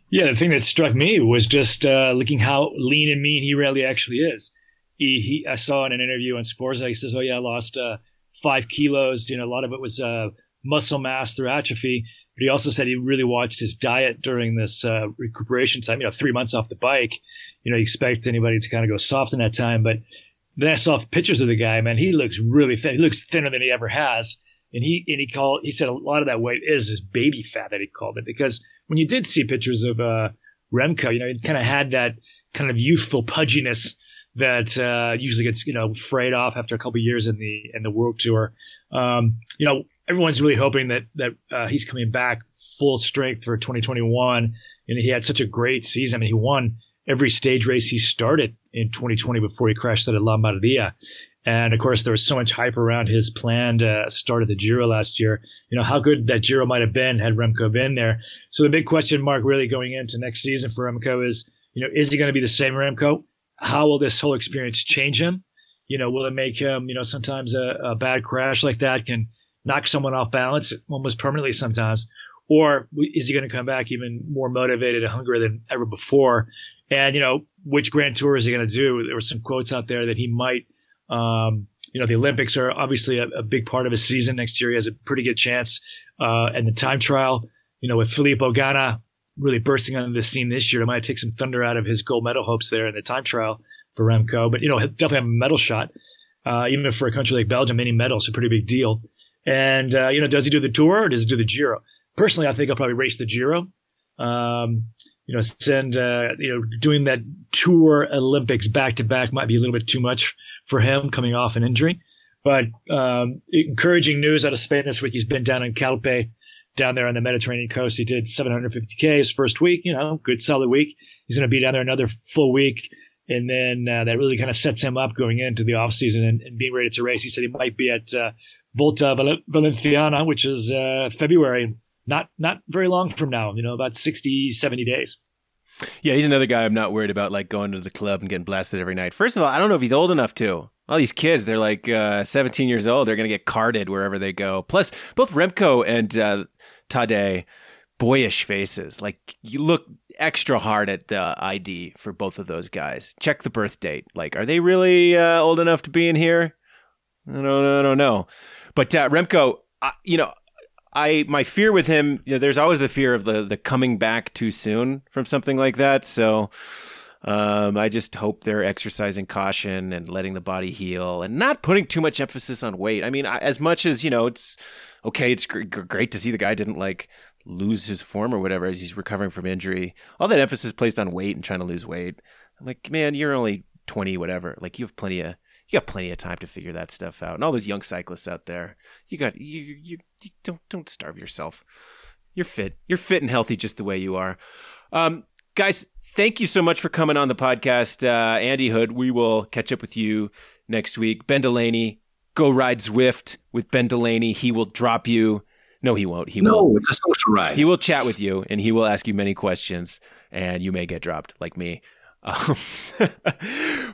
Yeah, the thing that struck me was just uh, looking how lean and mean he really actually is. He, he I saw in an interview on Sporza, he says, "Oh yeah, I lost uh, five kilos. You know, a lot of it was uh, muscle mass through atrophy." But he also said he really watched his diet during this uh, recuperation time. You know, three months off the bike. You know, you expect anybody to kind of go soft in that time, but then I saw pictures of the guy. Man, he looks really thin. He looks thinner than he ever has. And he and he called. He said a lot of that weight is his baby fat that he called it because when you did see pictures of uh, Remco, you know, it kind of had that kind of youthful pudginess that uh, usually gets you know frayed off after a couple years in the in the world tour. Um, you know, everyone's really hoping that that uh, he's coming back full strength for 2021, and he had such a great season. He won every stage race he started in 2020 before he crashed at La Lombardia. And of course, there was so much hype around his planned uh, start of the Giro last year. You know, how good that Giro might have been had Remco been there. So the big question mark really going into next season for Remco is, you know, is he going to be the same Remco? How will this whole experience change him? You know, will it make him, you know, sometimes a, a bad crash like that can knock someone off balance almost permanently sometimes? Or is he going to come back even more motivated and hungry than ever before? And, you know, which Grand Tour is he going to do? There were some quotes out there that he might um, you know, the Olympics are obviously a, a, big part of his season next year. He has a pretty good chance. Uh, and the time trial, you know, with Filippo Ganna really bursting onto the scene this year, it might take some thunder out of his gold medal hopes there in the time trial for Remco. But, you know, definitely have a medal shot. Uh, even for a country like Belgium, any medal is a pretty big deal. And, uh, you know, does he do the tour or does he do the Giro? Personally, I think I'll probably race the Giro. Um, you know, send, uh, you know, doing that tour Olympics back to back might be a little bit too much for him coming off an injury. But um, encouraging news out of Spain this week. He's been down in Calpe, down there on the Mediterranean coast. He did 750K his first week, you know, good solid week. He's going to be down there another full week. And then uh, that really kind of sets him up going into the off season and, and being ready to race. He said he might be at uh, Volta Valenciana, which is uh, February, not not very long from now, you know, about 60, 70 days. Yeah, he's another guy I'm not worried about like going to the club and getting blasted every night. First of all, I don't know if he's old enough to. All these kids, they're like uh, 17 years old. They're going to get carded wherever they go. Plus, both Remco and uh, Tadej, boyish faces. Like, you look extra hard at the ID for both of those guys. Check the birth date. Like, are they really uh, old enough to be in here? I don't, I don't know. But uh, Remco, you know, I my fear with him, you know, there's always the fear of the the coming back too soon from something like that. So um, I just hope they're exercising caution and letting the body heal and not putting too much emphasis on weight. I mean, as much as you know, it's okay. It's gr- great to see the guy didn't like lose his form or whatever as he's recovering from injury. All that emphasis placed on weight and trying to lose weight. I'm like, man, you're only 20, whatever. Like you have plenty of you got plenty of time to figure that stuff out. And all those young cyclists out there, you got you you, you don't don't starve yourself. You're fit. You're fit and healthy just the way you are. Um, guys, thank you so much for coming on the podcast. Uh, Andy Hood, we will catch up with you next week. Ben Delaney, go ride Zwift with Ben Delaney. He will drop you. No, he won't. He no, will. it's a social ride. He will chat with you and he will ask you many questions, and you may get dropped like me. Um,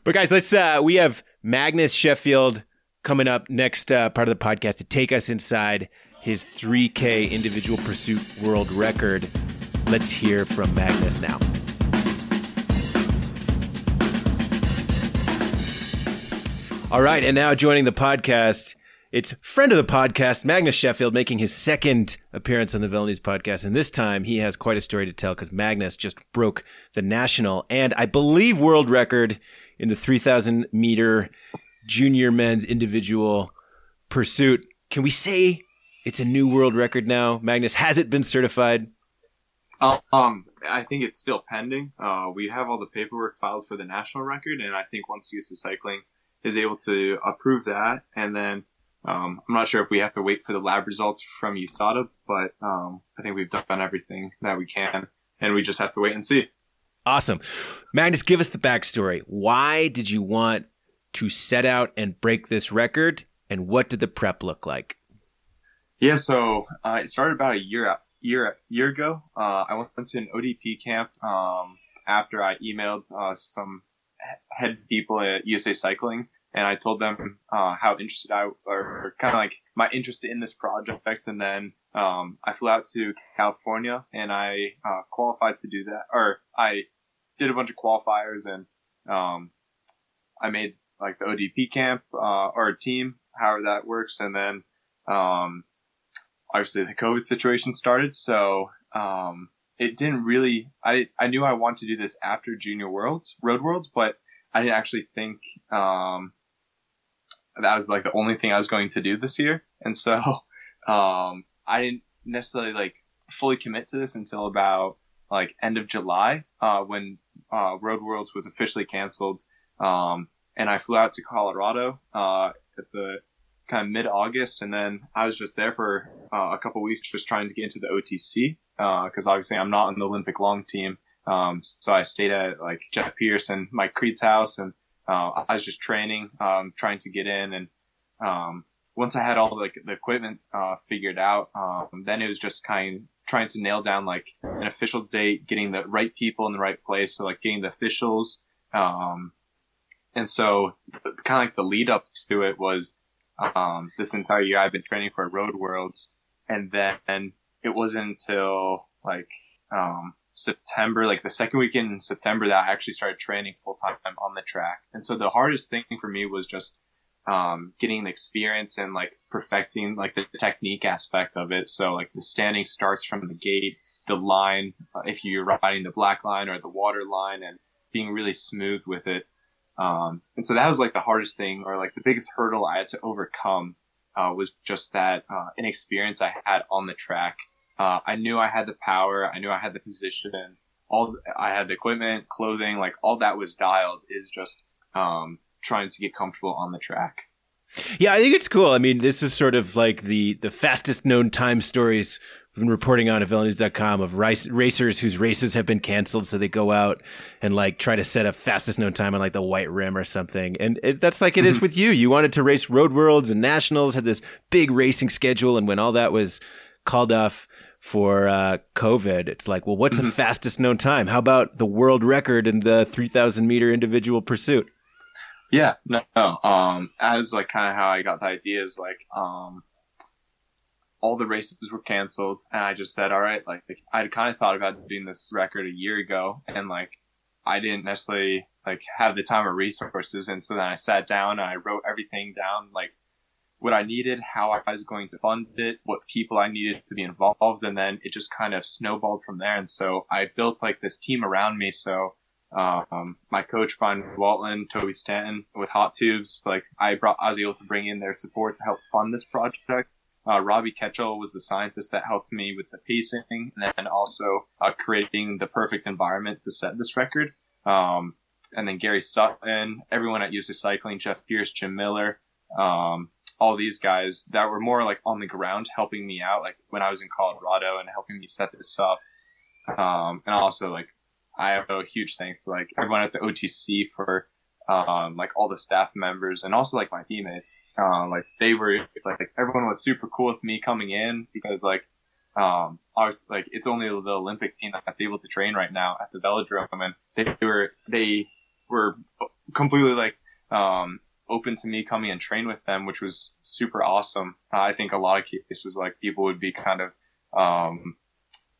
but guys, let's. Uh, we have Magnus Sheffield coming up next uh, part of the podcast to take us inside his 3K individual pursuit world record. Let's hear from Magnus now. All right, and now joining the podcast It's friend of the podcast, Magnus Sheffield, making his second appearance on the VeloNews podcast. And this time he has quite a story to tell because Magnus just broke the national and I believe world record in the 3000 meter junior men's individual pursuit. Can we say it's a new world record now? Magnus, has it been certified? Um, I think it's still pending. Uh, we have all the paperwork filed for the national record, and I think once USA Cycling is able to approve that, and then um, I'm not sure if we have to wait for the lab results from USADA, but um, I think we've done everything that we can, and we just have to wait and see. Awesome. Magnus, give us the backstory. Why did you want to set out and break this record, and what did the prep look like? Yeah, so uh, it started about a year year year ago. Uh, I went to an ODP camp um, after I emailed uh, some head people at USA Cycling and I told them uh, how interested I or kind of like my interest in this project, and then um, I flew out to California and I uh, qualified to do that, or I did a bunch of qualifiers and um, I made like the ODP camp uh, or a team, however that works, and then um, obviously the COVID situation started, so um, it didn't really. I I knew I wanted to do this after Junior Worlds, Road Worlds, but I didn't actually think um, that was like the only thing I was going to do this year. And so, um, I didn't necessarily like fully commit to this until about like end of July, uh, when, uh, Road Worlds was officially canceled. Um, and I flew out to Colorado, uh, at the kind of mid August. And then I was just there for, uh, a couple weeks just trying to get into the OTC, uh, cause obviously I'm not in the Olympic long team. Um, so I stayed at like Jeff Pierce and Mike Creed's house and uh, I was just training, um, trying to get in, and um, once I had all the, the equipment uh, figured out, um, then it was just kind of trying to nail down like an official date, getting the right people in the right place, so like getting the officials, um, and so kind of like the lead up to it was um, this entire year I've been training for Road Worlds, and then it wasn't until like um, September, like the second weekend in September, that I actually started training full time on the track. And so the hardest thing for me was just um, getting the experience and like perfecting like the, the technique aspect of it. So like the standing starts from the gate, the line, uh, if you're riding the black line or the water line, and being really smooth with it. Um, and so that was like the hardest thing, or like the biggest hurdle I had to overcome uh, was just that uh, inexperience I had on the track uh, I knew I had the power. I knew I had the position. All I had the equipment, clothing, like all that was dialed. Is just um, trying to get comfortable on the track. Yeah, I think it's cool. I mean, this is sort of like the the fastest known time stories we've been reporting on at VeloNews.com of race, racers whose races have been canceled, so they go out and like try to set a fastest known time on like the White Rim or something. And it, that's like it mm-hmm. is with you. You wanted to race Road Worlds and Nationals, had this big racing schedule, and when all that was called off for uh, COVID. It's like, well, what's the mm-hmm. fastest known time? How about the world record in the 3,000 meter individual pursuit? Yeah, no, no. Um, as like kind of how I got the idea is like, um, all the races were canceled and I just said, all right, like I'd kind of thought about doing this record a year ago and like I didn't necessarily like have the time or resources. And so then I sat down and I wrote everything down, like what I needed, how I was going to fund it, what people I needed to be involved, and then it just kind of snowballed from there. And so I built like this team around me. So um, my coach Brian Waltland, Toby Stanton with Hot Tubes, like I brought I was able to bring in their support to help fund this project. Uh, Robbie Ketchell was the scientist that helped me with the pacing and then also uh, creating the perfect environment to set this record. Um, and then Gary Sutton, everyone at USA Cycling, Jeff Pierce, Jim Miller, um, all these guys that were more like on the ground helping me out, like when I was in Colorado and helping me set this up. Um, and also like I have a huge thanks to like everyone at the OTC for um, like all the staff members and also like my teammates. Uh, like they were like, like everyone was super cool with me coming in because like um, obviously like it's only the Olympic team that's able to train right now at the velodrome and they were they were completely like um, open to me coming and train with them, which was super awesome. Uh, I think a lot of cases like people would be kind of um,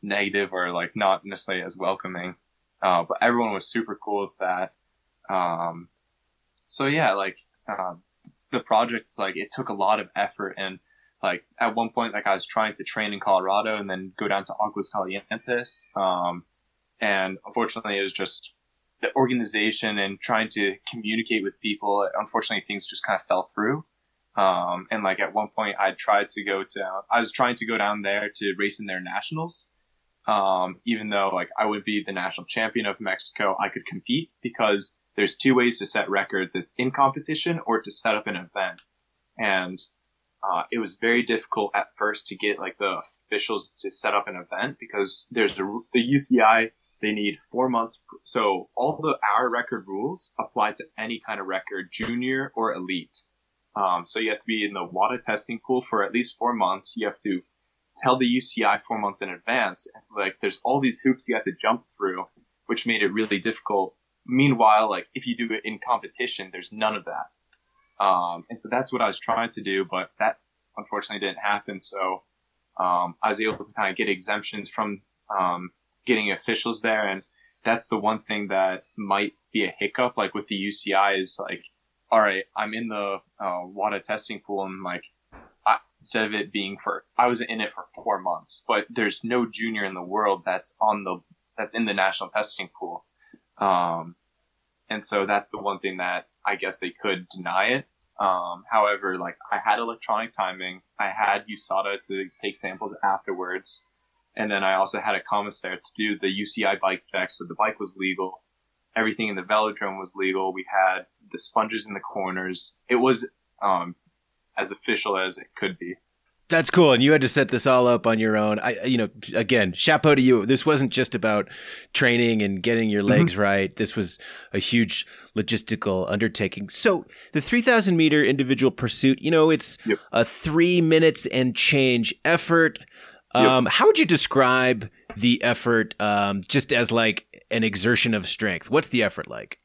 negative or like not necessarily as welcoming, uh, but everyone was super cool with that. Um, so yeah, like uh, the project's like it took a lot of effort and like at one point like I was trying to train in Colorado and then go down to Aguascalientes. Um, and unfortunately it was just the organization and trying to communicate with people. Unfortunately things just kind of fell through. Um, and like at one point I tried to go down. I was trying to go down there to race in their nationals. Um, even though like I would be the national champion of Mexico, I could compete because there's two ways to set records. It's in competition or to set up an event. And, uh, it was very difficult at first to get like the officials to set up an event because there's the, the UCI, they need four months. So all the hour record rules apply to any kind of record, junior or elite. Um, so you have to be in the WADA testing pool for at least four months. You have to tell the UCI four months in advance. And like there's all these hoops you have to jump through, which made it really difficult. Meanwhile, like if you do it in competition, there's none of that. Um, and so that's what I was trying to do, but that unfortunately didn't happen. So um, I was able to kind of get exemptions from um, getting officials there, and that's the one thing that might be a hiccup. Like with the UCI is like, all right, I'm in the uh, WADA testing pool, and like I, instead of it being for, I was in it for four months, but there's no junior in the world that's on the that's in the national testing pool. Um, and so that's the one thing that I guess they could deny it. Um, however, like I had electronic timing, I had USADA to take samples afterwards, and then I also had a commissaire to do the UCI bike check, so the bike was legal. Everything in the velodrome was legal. We had the sponges in the corners. It was um, as official as it could be. That's cool. And you had to set this all up on your own. I, you know, again, chapeau to you. This wasn't just about training and getting your legs mm-hmm. right. This was a huge logistical undertaking. So the 3000 meter individual pursuit, you know, it's yep. a three minutes and change effort. Um, yep. How would you describe the effort, um, just as like an exertion of strength? What's the effort like?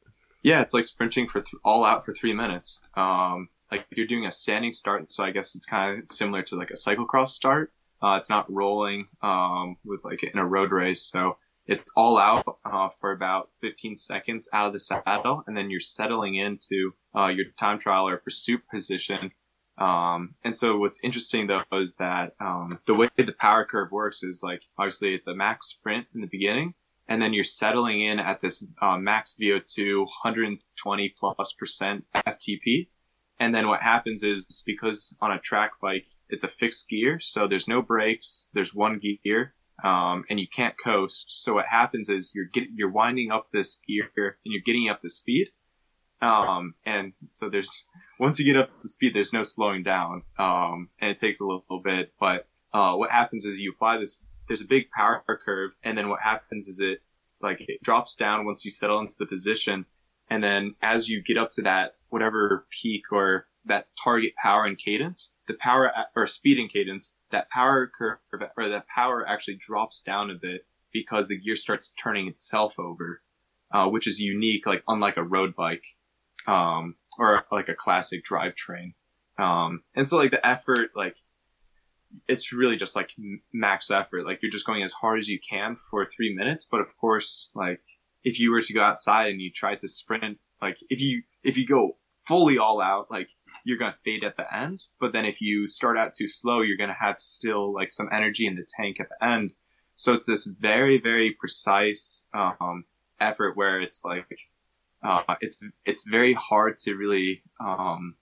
Yeah, it's like sprinting for th- all out for three minutes. Um, like you're doing a standing start, so I guess it's kind of similar to like a cyclocross start. Uh, it's not rolling um, with like in a road race, so it's all out uh, for about 15 seconds out of the saddle, and then you're settling into uh, your time trial or pursuit position. Um, and so what's interesting though is that um, the way the power curve works is like obviously it's a max sprint in the beginning, and then you're settling in at this uh, max VO2 120 plus percent FTP and then what happens is because on a track bike, it's a fixed gear. So there's no brakes. There's one gear. Um, and you can't coast. So what happens is you're you're winding up this gear and you're getting up the speed. Um, and so there's, once you get up the speed, there's no slowing down. Um, and it takes a little, little bit, but, uh, what happens is you apply this, there's a big power curve. And then what happens is it, like, it drops down once you settle into the position. And then as you get up to that whatever peak or that target power and cadence, the power or speed and cadence, that power curve or that power actually drops down a bit because the gear starts turning itself over, uh, which is unique, like unlike a road bike, um, or like a classic drivetrain. Um, and so like the effort, like it's really just like max effort. Like you're just going as hard as you can for three minutes. But of course, like if you were to go outside and you tried to sprint, like if you if you go fully all out, like you're going to fade at the end. But then if you start out too slow, you're going to have still like some energy in the tank at the end. So it's this very, very precise, um, effort where it's like, uh, it's, it's very hard to really, um,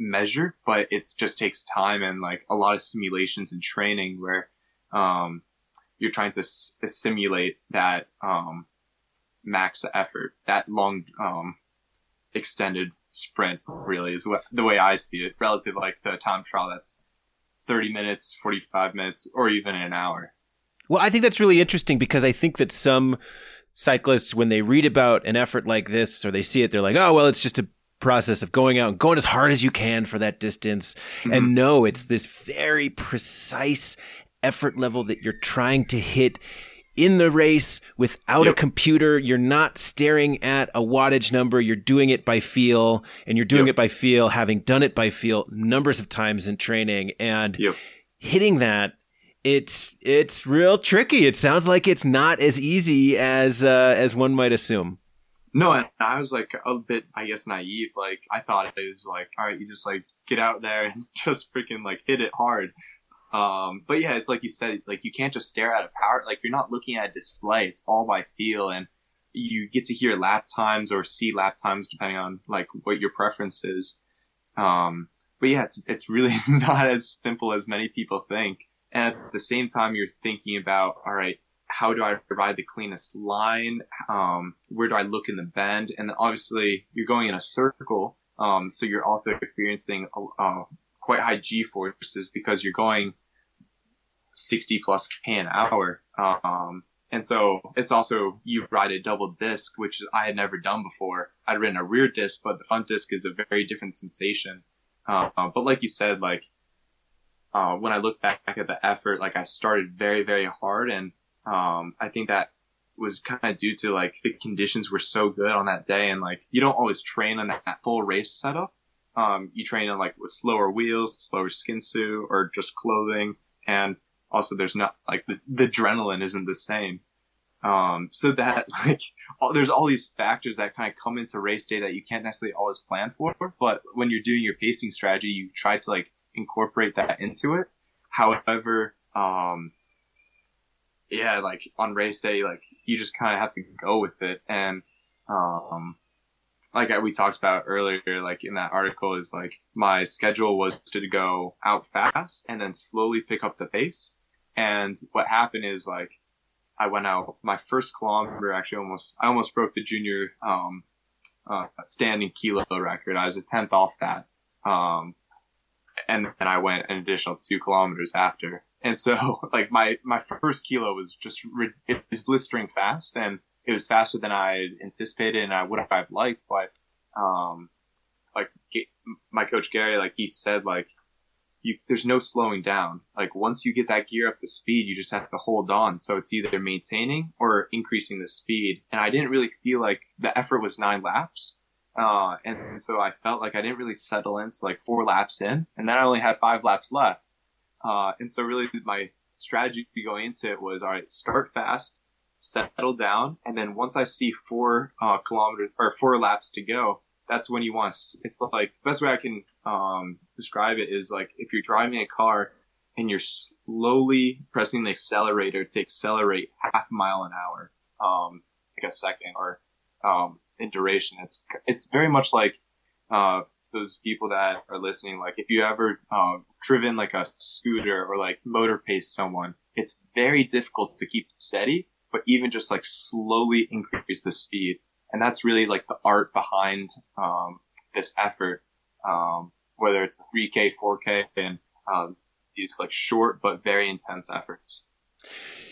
measure, but it just takes time and like a lot of simulations and training where, um, you're trying to s- simulate that, um, max effort, that long, um, extended sprint really is what the way I see it relative like the time trial that's 30 minutes, 45 minutes, or even an hour. Well, I think that's really interesting because I think that some cyclists, when they read about an effort like this or they see it, they're like, oh, well, it's just a process of going out and going as hard as you can for that distance. Mm-hmm. And no, it's this very precise effort level that you're trying to hit in the race without yep. a computer. You're not staring at a wattage number. You're doing it by feel and you're doing yep. it by feel, having done it by feel numbers of times in training and yep. hitting that. It's, it's real tricky. It sounds like it's not as easy as, uh, as one might assume. No, and I was like a bit, I guess, naive. Like I thought it was like, all right, you just like get out there and just freaking like hit it hard. Um, but yeah, it's like you said, like you can't just stare at a power. Like you're not looking at a display. It's all by feel, and you get to hear lap times or see lap times depending on like what your preference is. Um, but yeah, it's it's really not as simple as many people think. And at the same time, you're thinking about, all right, how do I provide the cleanest line? Um, where do I look in the bend? And obviously, you're going in a circle, um, so you're also experiencing uh, quite high G forces because you're going 60 plus k an hour. Um, and so it's also you ride a double disc, which I had never done before. I'd ridden a rear disc, but the front disc is a very different sensation. Uh, but like you said, like uh, when I look back at the effort, like I started very, very hard, and um, I think that was kind of due to like the conditions were so good on that day, and like you don't always train on that full race setup. Um, you train on like with slower wheels, slower skin suit, or just clothing, and also there's not like the, the adrenaline isn't the same. Um, so that like all, there's all these factors that kind of come into race day that you can't necessarily always plan for. But when you're doing your pacing strategy, you try to like incorporate that into it. However, um, yeah, like on race day, like you just kind of have to go with it. And, um, like we talked about earlier, like in that article is like my schedule was to go out fast and then slowly pick up the pace. And what happened is like I went out my first kilometer actually almost I almost broke the junior um, uh, standing kilo record. I was a tenth off that. Um, and then I went an additional two kilometers after. And so like my my first kilo was just it was blistering fast and it was faster than I anticipated and I would have liked, but um, like my coach Gary, like he said, like you, there's no slowing down. Like once you get that gear up to speed, you just have to hold on. So it's either maintaining or increasing the speed. And I didn't really feel like the effort was nine laps. Uh, and so I felt like I didn't really settle into like four laps in and then I only had five laps left. Uh, and so really my strategy going into it was, all right, start fast, settle down, and then once I see four uh, kilometers or four laps to go, that's when you want. It's like the best way I can um, describe it is like if you're driving a car and you're slowly pressing the accelerator to accelerate half a mile an hour, um, like a second or um, in duration. It's it's very much like uh, those people that are listening. Like if you ever uh, driven like a scooter or like motor pace someone, it's very difficult to keep steady but even just like slowly increase the speed. And that's really like the art behind um, this effort, um, whether it's the 3K, 4K, and um, these like short but very intense efforts.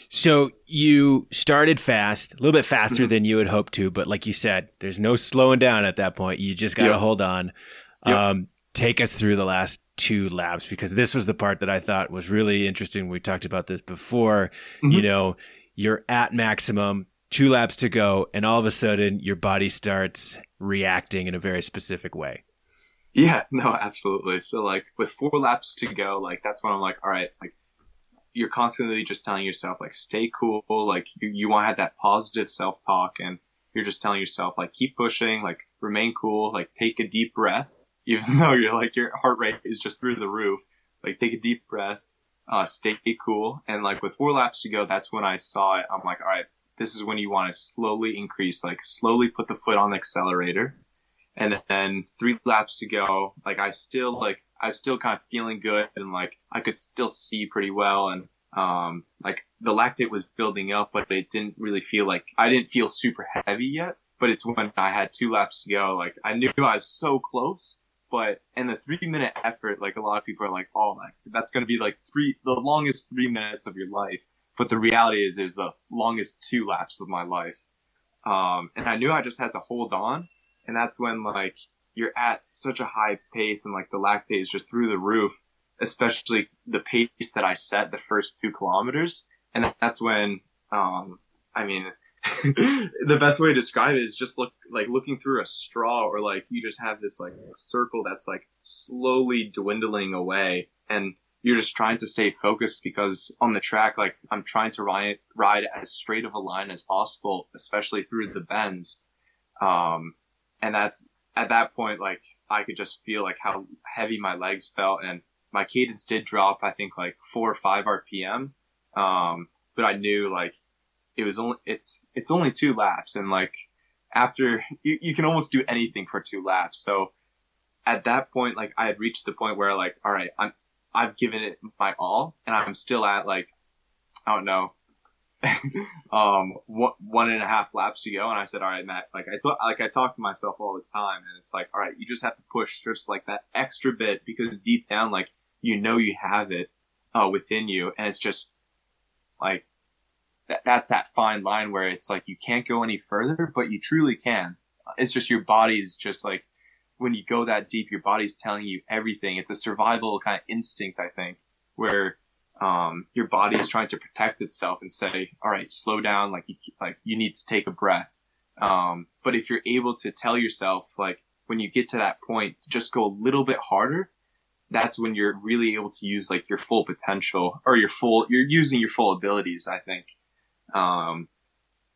So you started fast, a little bit faster mm-hmm. than you had hoped to, but like you said, there's no slowing down at that point. You just got to yep. hold on. Yep. Um, take us through the last two laps because this was the part that I thought was really interesting. We talked about this before. Mm-hmm. You know, you're at maximum, two laps to go, and all of a sudden your body starts reacting in a very specific way. Yeah, no, absolutely. So like with four laps to go, like that's when I'm like, all right, like you're constantly just telling yourself like stay cool, like you, you want to have that positive self talk and you're just telling yourself like keep pushing, like remain cool, like take a deep breath, even though you're like your heart rate is just through the roof. Like take a deep breath, uh, stay cool. And like with four laps to go, that's when I saw it. I'm like, all right, this is when you want to slowly increase, like slowly put the foot on the accelerator. And then three laps to go, like I still like, I was still kind of feeling good and like I could still see pretty well. And, um, like the lactate was building up, but it didn't really feel like I didn't feel super heavy yet. But it's when I had two laps to go, like I knew I was so close but in the three minute effort, like a lot of people are like, oh, like that's going to be like three, the longest three minutes of your life. But the reality is, it was the longest two laps of my life. Um, and I knew I just had to hold on. And that's when like you're at such a high pace and like the lactate is just through the roof, especially the pace that I set the first two kilometers. And that's when, um, I mean, the best way to describe it is just look like looking through a straw or like you just have this like circle that's like slowly dwindling away and you're just trying to stay focused because on the track like i'm trying to ride ride as straight of a line as possible especially through the bends Um, and that's at that point, like I could just feel like how heavy my legs felt and my cadence did drop, I think like four or five RPM. Um, but I knew like it was only, it's, it's only two laps and like after you, you can almost do anything for two laps. So at that point, like I had reached the point where like, all right, I'm, I've given it my all and I'm still at like, I don't know, um, one, one and a half laps to go. And I said, all right, Matt, like I thought, like I talk to myself all the time and it's like, all right, you just have to push just like that extra bit because deep down, like, you know, you have it, uh, within you. And it's just like, that, that's that fine line where it's like, you can't go any further, but you truly can. It's just your body's just like, when you go that deep, your body's telling you everything. It's a survival kind of instinct, I think, where um, your body is trying to protect itself and say, all right, slow down. Like you, like you need to take a breath. Um, but if you're able to tell yourself, like when you get to that point, just go a little bit harder, that's when you're really able to use like your full potential or your full, you're using your full abilities, I think. Um,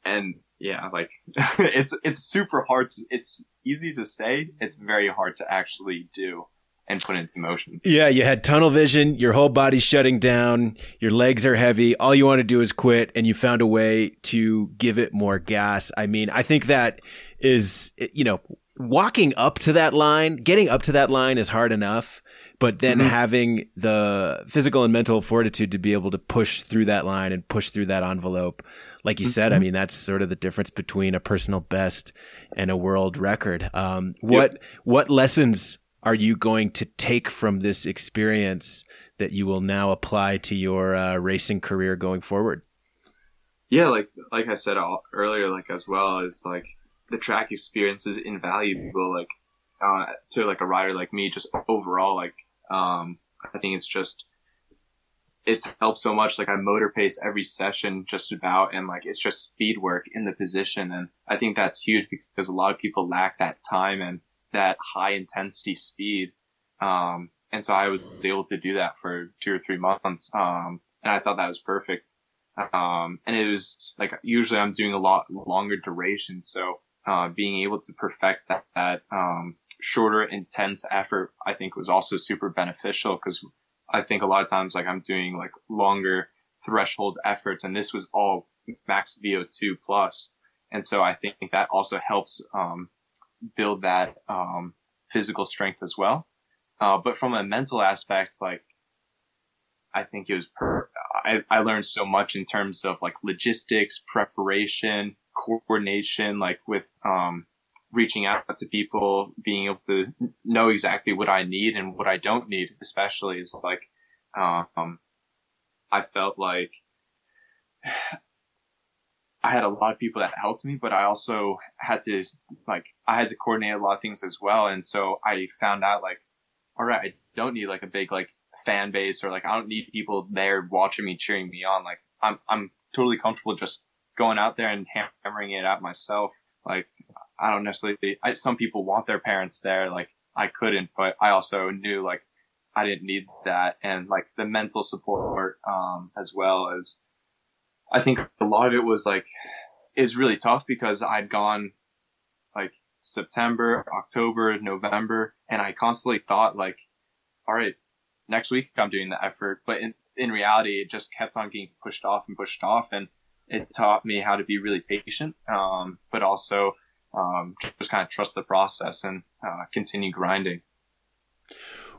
and yeah, like it's, it's super hard to, it's easy to say. It's very hard to actually do and put into motion. Yeah, you had tunnel vision, your whole body's shutting down, your legs are heavy, all you want to do is quit, and you found a way to give it more gas. I mean, I think that is, you know, walking up to that line, getting up to that line is hard enough. But then mm-hmm. having the physical and mental fortitude to be able to push through that line and push through that envelope, like you mm-hmm. said, I mean, that's sort of the difference between a personal best and a world record. Um, what, yep. what lessons are you going to take from this experience that you will now apply to your uh, racing career going forward? Yeah, like like I said earlier, like as well as like the track experience is invaluable. Like uh, to like a rider like me, just overall, like um, I think it's just it's helped so much. Like I motor pace every session just about, and like it's just speed work in the position, and I think that's huge because a lot of people lack that time and that high intensity speed. Um, and so I was able to do that for two or three months. Um, and I thought that was perfect. Um, and it was like usually I'm doing a lot longer duration. So, uh, being able to perfect that, that, um, shorter, intense effort, I think was also super beneficial because I think a lot of times like I'm doing like longer threshold efforts and this was all max VO2 plus. And so I think that also helps, um, build that um, physical strength as well. Uh, but from a mental aspect, like I think it was per. I, I learned so much in terms of like logistics, preparation, coordination, like with um, reaching out to people, being able to know exactly what I need and what I don't need, especially is like, um, I felt like I had a lot of people that helped me, but I also had to like I had to coordinate a lot of things as well. And so I found out like, all right, I don't need like a big like fan base or like I don't need people there watching me, cheering me on. Like I'm I'm totally comfortable just going out there and hammering it out myself. Like I don't necessarily. I, some people want their parents there. Like I couldn't, but I also knew like I didn't need that, and like the mental support um, as well as I think a lot of it was like, is really tough because I'd gone like September, October, November, and I constantly thought like, all right, next week I'm doing the effort. But in, in reality, it just kept on getting pushed off and pushed off. And it taught me how to be really patient, um, but also, um, just kind of trust the process and, uh, continue grinding.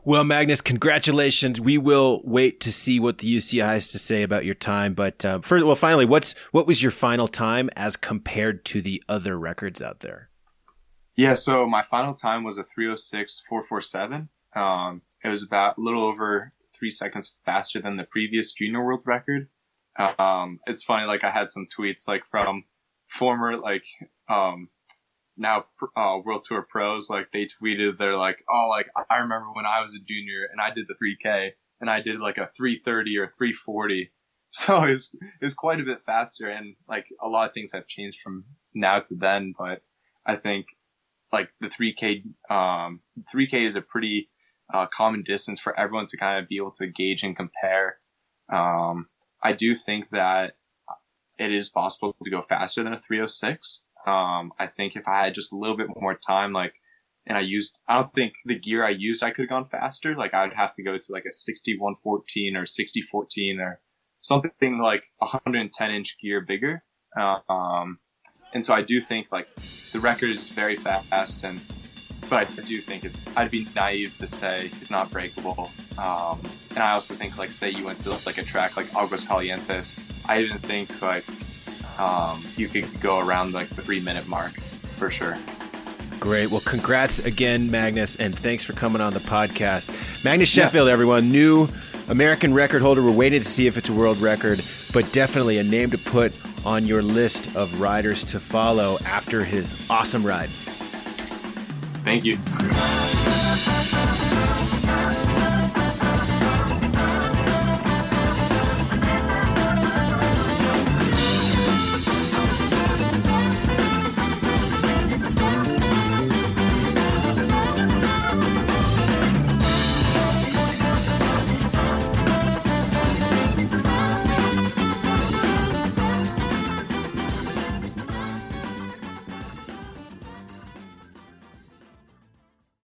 Well, Magnus, congratulations. We will wait to see what the UCI has to say about your time. But uh, first, well, finally, what's what was your final time as compared to the other records out there? Yeah, so my final time was a 306.447. Um, it was about a little over three seconds faster than the previous junior world record. Um, it's funny, like I had some tweets like from former like um, now uh, World Tour pros, like they tweeted, they're like, oh, like I remember when I was a junior and I did the 3K and I did like a 330 or 340. So it's it's quite a bit faster, and like a lot of things have changed from now to then. But I think like the 3K, um, 3K is a pretty uh, common distance for everyone to kind of be able to gauge and compare. Um, I do think that it is possible to go faster than a 306. Um, I think if I had just a little bit more time, like, and I used, I don't think the gear I used, I could have gone faster. Like I'd have to go to like a 6114 or 6014 or something like 110 inch gear bigger. Uh, um, and so I do think like the record is very fast and but I do think it's I'd be naive to say it's not breakable. Um, and I also think like say you went to like a track like Aguascalientes, I didn't think like um, you could go around like the three minute mark for sure. Great. Well, congrats again, Magnus, and thanks for coming on the podcast. Magnus Sheffield, yeah. everyone, new American record holder. We're waiting to see if it's a world record, but definitely a name to put on your list of riders to follow after his awesome ride. Thank you.